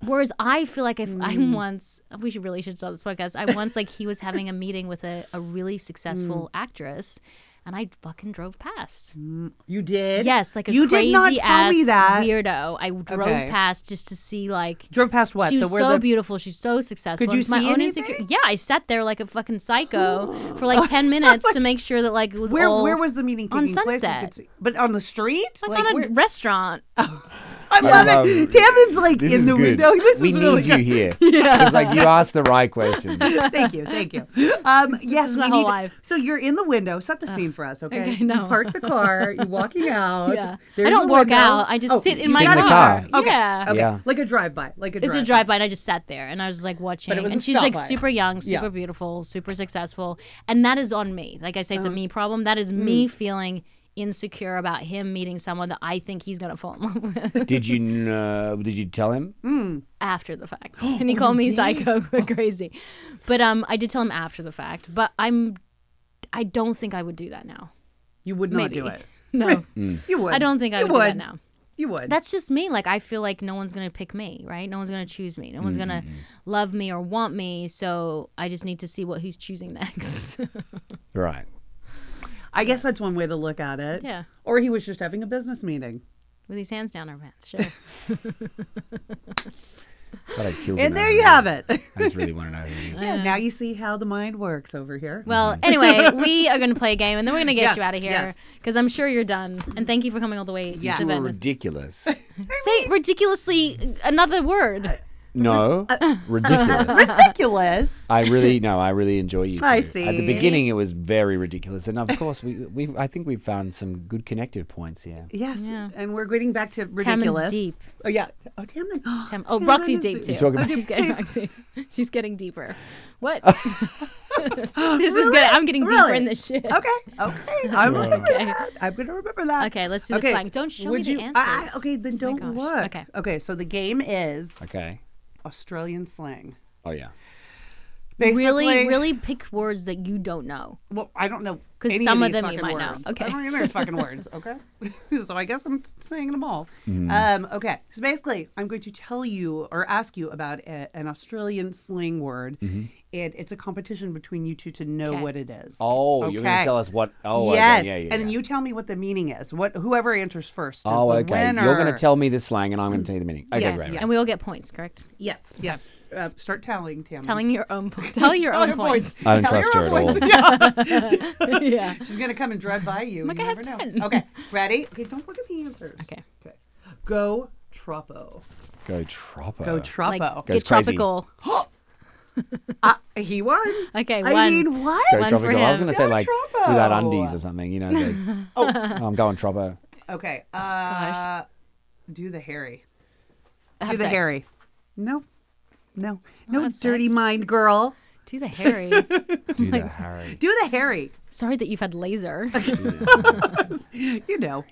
Whereas I feel like if Hmm. I'm once, we should really should start this podcast. I once like he was having a meeting with a, a really successful Hmm. actress, and I fucking drove past. Mm, you did. Yes, like a you crazy did not tell ass me that. weirdo. I drove Okay. past just to see like Drove past what? she was where so the, beautiful. She's so successful. Could you my see own anything? insecure- Yeah, I sat there like a fucking psycho for like ten minutes to make sure that like it was Where all where was the meeting on? Sunset. but on the street, like, on a where- restaurant. I love love- it. Tammin's like This in is the good. window. This we is need really you good. here. It's like you asked the right question. thank you, thank you. Um, yes, we need. whole life. So you're in the window. Set the scene for us, okay? okay, You park the car. You're walking out. Yeah. There's I don't walk window. out. I just Oh, sit in you my sit in the car. car. Okay. Yeah. Okay. Yeah. Like a drive by. Like a It's a drive by, and I just sat there and I was like watching. it was and she's like super young, super beautiful, super successful, and that is on me. Like I say, Uh-huh. it's a me problem. That is Mm. me feeling insecure about him meeting someone that I think he's gonna fall in love with Did you know? Did you tell him? Hmm. after the fact, and he called oh, me psycho, crazy. But um, I did tell him after the fact. But I'm, I don't think I would do that now. You would not Maybe. do it. No, hmm. You would. I don't think I you would, do that now. You would. That's just me. Like I feel like no one's gonna pick me, right? No one's gonna choose me. No one's gonna mm-hmm. love me or want me. So I just need to see what who's choosing next. Right. I guess that's one way to look at it. yeah, Or he was just having a business meeting. with his hands down our pants. Sure. But I killed And there you have it. I just really want to know who he is. Yeah, now you see how the mind works over here. Well, anyway, we are gonna play a game and then we're gonna get Yes, you out of here yes. because I'm sure you're done. And thank you for coming all the way Yeah. to You were Venice. ridiculous. Say ridiculously another word. No, Uh, ridiculous. Ridiculous. I really no, I really enjoy you. Two. I At the beginning, it was very ridiculous, and of course, we we I think we've found some good connective points here. yes, Yeah. and we're getting back to ridiculous. deep. Oh yeah. Oh Tammin. Tam- oh, Tammin Roxy's is deep too. talking about- She's getting Roxy. She's getting deeper. What? this is good. I'm getting deeper Really? in this shit. Okay. Okay. I'm Okay. that. I'm gonna remember that. Okay, let's do the slang. Don't show Would me the you, I- answers. I- okay, then don't gosh. look. Okay. Okay. So the game is Okay. Australian slang. Oh yeah. Basically, Really, really pick words that you don't know. Well, I don't know because some of these them you fucking might know. words. Okay. I don't know these fucking words. Okay, so I guess I'm saying them all. Mm-hmm. Um, okay, so basically, I'm going to tell you or ask you about a, an Australian slang word. Mm-hmm. It, it's a competition between you two to know Okay. what it is. Oh, you're gonna tell us what? Oh, okay, yes, yeah, yeah. and then yeah. you tell me what the meaning is. What whoever answers first is Oh, the okay. winner. You're going to tell me the slang, and I'm going to tell you the meaning. Okay, Yes, great. yes. And we all get points, correct? Yes, yes. Uh, start telling, Tammy. Telling your own po- tell your Tell own your points. I don't Tell trust your her own at points. Yeah. yeah. She's gonna come and drive by you. Like, you I have never know. 10. Okay, ready? Okay, don't look at the answers. Okay. Okay. Go Troppo. Go Troppo. Go Like Troppo. Goes get crazy. tropical. uh, he won. Okay, I one. mean, what? Go One for tropical. I was him. going to say Go like Troppo. without undies or something. You know, like, oh, I'm going Troppo. Okay. Uh, Gosh. do the Harry. Have do the sex. Harry. No. No. No have dirty sex. mind girl. Do the Harry. Do the Harry. Do the Harry. Sorry that you've had laser. You know.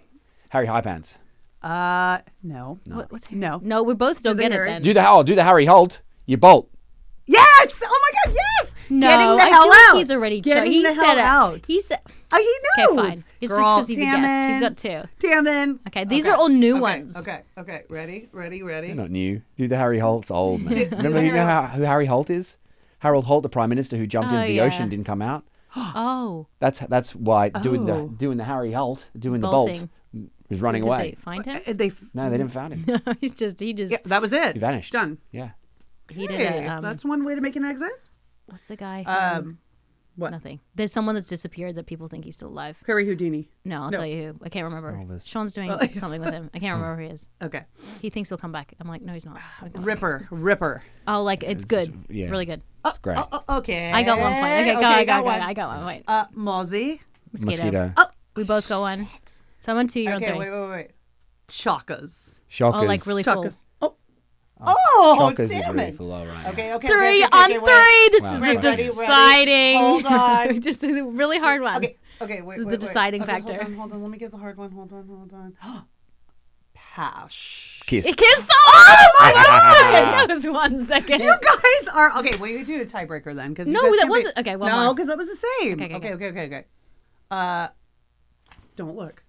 Harry High Pants. Uh, no. What, what's Harry? No. No, we both don't the get it Harry. then. Do the oh, do the Harry Holt. You bolt. Yes! Oh my God! Yes! no, Getting the I hell feel like out. he's already cho- Getting he the said hell it. out. He said Oh, he Okay, knows. fine. It's just Girl, 'cause he's a guest. He's Tammin. got two. Tammin. Okay, these are all new okay, ones. Okay, okay. Ready? Ready? Ready? They're not new. Do the Harry Holt's old man. Remember, the you know how, who Harry Holt is? Harold Holt, the prime minister who jumped Oh, into the yeah. ocean, didn't come out. Oh, That's that's why doing Oh. the doing the Harry Holt, doing the bolting. bolt, was running did away. they find him? Uh, They f- No, they didn't find him. he's just he just yeah, that was it. He vanished. Done. Yeah. He did Hey, it. Um, that's one way to make an exit. what's the guy? Um, what? Nothing. There's someone that's disappeared that people think he's still alive. Harry Houdini. No, I'll No. tell you who. I can't remember. Elvis. Sean's doing something with him. I can't remember who he is. Okay. He thinks he'll come back. I'm like, no, he's not. Like, no. Ripper. Ripper. Oh, like it's good. yeah. Really good. It's great. Oh, oh, okay. I got one point. Okay, go, I you got, one. I got one. Wait, Uh, Mozzie. mosquito. Mosquito. Oh, We both go one. So I'm on two. You're okay. on Wait, three. wait, wait. Chockers. Chockers. Oh, like really full. Shockers. Oh. Oh, Shockers is damn really it. full. All right. Okay, okay. Three okay, okay, on okay, three. wait. This Wow. is Ready, the ready, ready. deciding. Hold on. Just a really hard one. Okay, okay, wait, This is the wait, wait. deciding Okay, factor. Hold on, hold on. Let me get the hard one. Hold on, hold on. Pash. Kiss. It kissed. Oh my god! That was one second. You guys are okay. Well, you do a tiebreaker then, because No, that wasn't- okay, one no, more. because that was the same. Okay, Okay, okay, okay, okay, okay. Uh, don't look.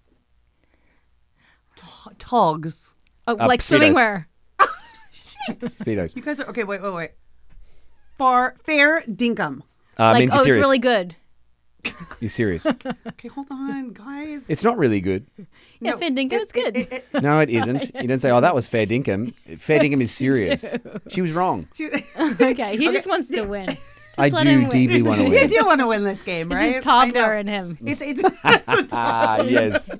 To- Togs. Oh, Uh, like swimming Speedos. wear. Speedos. You guys are okay. Wait, wait, wait. Far fair dinkum. Uh, like, oh, you're it's really good. You're serious. Okay, hold on, guys. it's not really good. Yeah, No, fair dinkum, it- it's good. it- it- No, it isn't. You don't say, "Oh, that was fair dinkum." Fair dinkum is serious. She was wrong. okay, he just wants to win. I let do him win. deeply want to You win. do want to win this game, It's right? his I know. toddler in him. It's it's, it's a Ah, yes.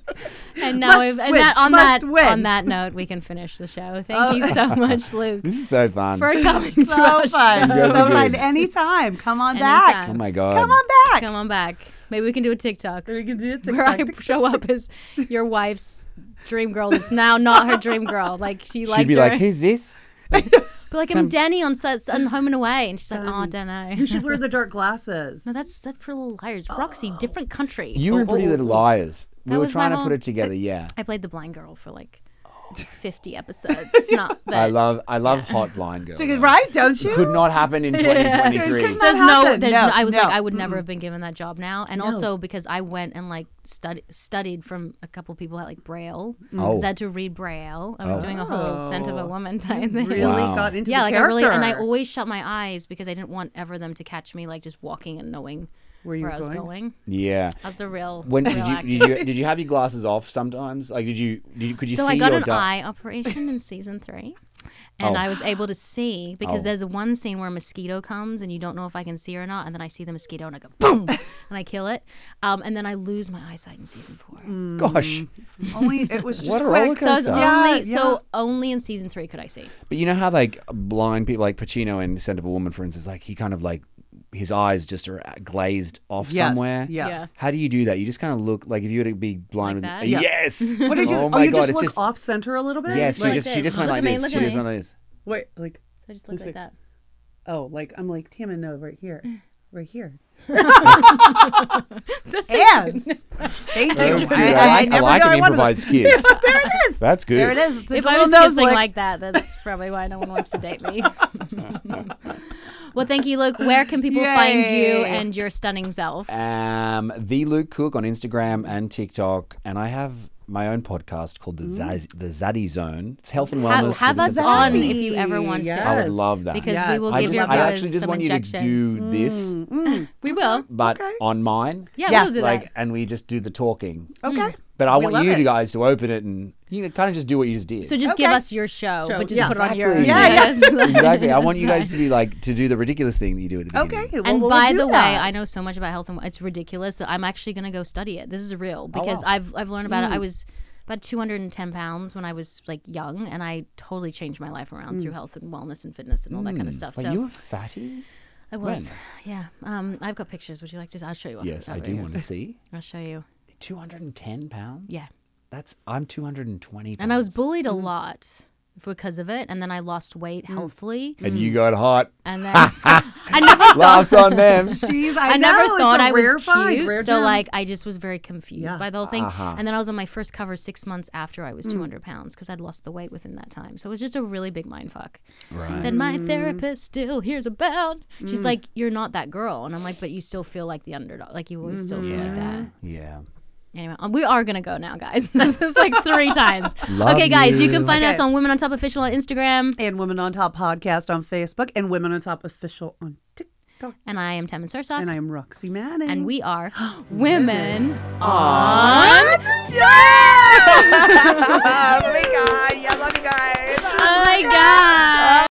And now, Must if, and win, that, on must that win. on that note, we can finish the show. Thank you so much, Luke, This is so fun. for coming to so our fun. You guys So fun. good. Anytime. Come on Anytime. back. oh my god. Come on back. Come on back. Maybe we can do a TikTok We can do it. where I show up as your wife's dream girl that's now not her dream girl. Like she liked She'd be her. like, "Who's this?" Be like, I'm Dani on sets on Home and Away, and she's like, oh, I don't know. You should wear the dark glasses. No, that's that's Pretty Little Liars. Roxy, oh. different country. You were oh, Pretty oh, Little Liars. We That were was my trying to whole- put it together. Yeah. I played the blind girl for like 50 episodes. Not that. I love I love Hot Blind Girl. So, though. right? Don't you? Could not happen in 2023. Couldn't There's no, happened. there's No, no, I was no. like, I would never have been given that job now, and also because I went and like studied studied from a couple people at like Braille, mm. Oh. because I had to read Braille. I was Oh. doing a whole scent of a Oh. woman type thing. really Wow. got into yeah, the like I really, and I always shut my eyes because I didn't want ever them to catch me like just walking and knowing Where you where were I was going? going. Yeah. That's a real. When real did you, did you did you have your glasses off sometimes? Like did you did you could you so see I got your an dark- eye operation in season three. And Oh. I was able to see because Oh. there's one scene where a mosquito comes and you don't know if I can see or not, and then I see the mosquito and I go boom, and I kill it, um, and then I lose my eyesight in season four. Gosh. Only it was just What a roller quick. So was coaster. Yeah, only yeah. so only in season three could I see. But you know how like blind people like Pacino in Scent of a Woman, for instance, like he kind of like his eyes just are glazed off Yes, somewhere. Yeah. yeah. How do you do that? You just kind of look like if you were to be blind. Like with. Yeah. Yes. What did you? Oh Oh, my you god! just it's look just off center a little bit. yes. She Like just she just went Look like at me, this. She just me. went like this. Wait, like So I just look Let's like that. oh, like I'm like Tammin, no, right here, right here. That's Hands. Thank you. was good. I, like, I never like an I wanted that. improvised kiss. there it is. That's good. There it is. It's a if I was nose kissing lick. like that, that's probably why no one wants to date me. Well, thank you, Luke. Where can people find you and your stunning self? Um, the Luke Cook on Instagram and TikTok, and I have my own podcast called the Zaz- the Zaddy Zone. It's health and wellness. have with us Zaddy. on if you ever want to. I would love that. Because Yes. we will I, give just, your I actually just some want injection. you to do this, Mm, We will. but Okay. on mine, Yeah, Yes. we'll do like, that. and we just do the talking. Okay. But I We want you it. guys to open it and you know kind of just do what you just did. So just give us your show, Show, but just yeah. put it on your. Exactly. Yeah, yeah. exactly. I want you guys to be like to do the ridiculous thing that you do at the beginning. Okay. well, And we'll by do the way. I know so much about health and it's ridiculous that I'm actually going to go study it. This is real because wow. I've I've learned about Mm. it. I was about 210 pounds when I was like young, and I totally changed my life around through health and wellness and fitness and all that kind of stuff. Like so you were fatty? I was, yeah. Um, I've got pictures. Would you like to? I'll show you. Yes, I do want to see. I'll show you. 210 pounds? Yeah. That's I'm 220 pounds. And I was bullied a Mm. lot because of it, and then I lost weight mm. healthfully, And mm. you got hot. and then I never thought. Laughs on them. Jeez, I, I never know, it's thought a I rare was find, cute, so gem. like I just was very confused Yeah. by the whole thing. Uh-huh. And then I was on my first cover six months after I was mm. 200 pounds because I'd lost the weight within that time. So it was just a really big mind fuck. Right. Then my therapist still hears about. She's like, "You're not that girl," and I'm like, "But you still feel like the underdog. Like you always still feel like that." Yeah. Anyway, um, we are gonna go now, guys. this is like three times. Love okay, guys, you, you can find okay. us on Women on Top Official on Instagram and Women on Top Podcast on Facebook and Women on Top Official on TikTok. And I am Tammin Sursok. And I am Roxy Manning. And we are Women on Top. oh my god! I love you guys. Oh, my god.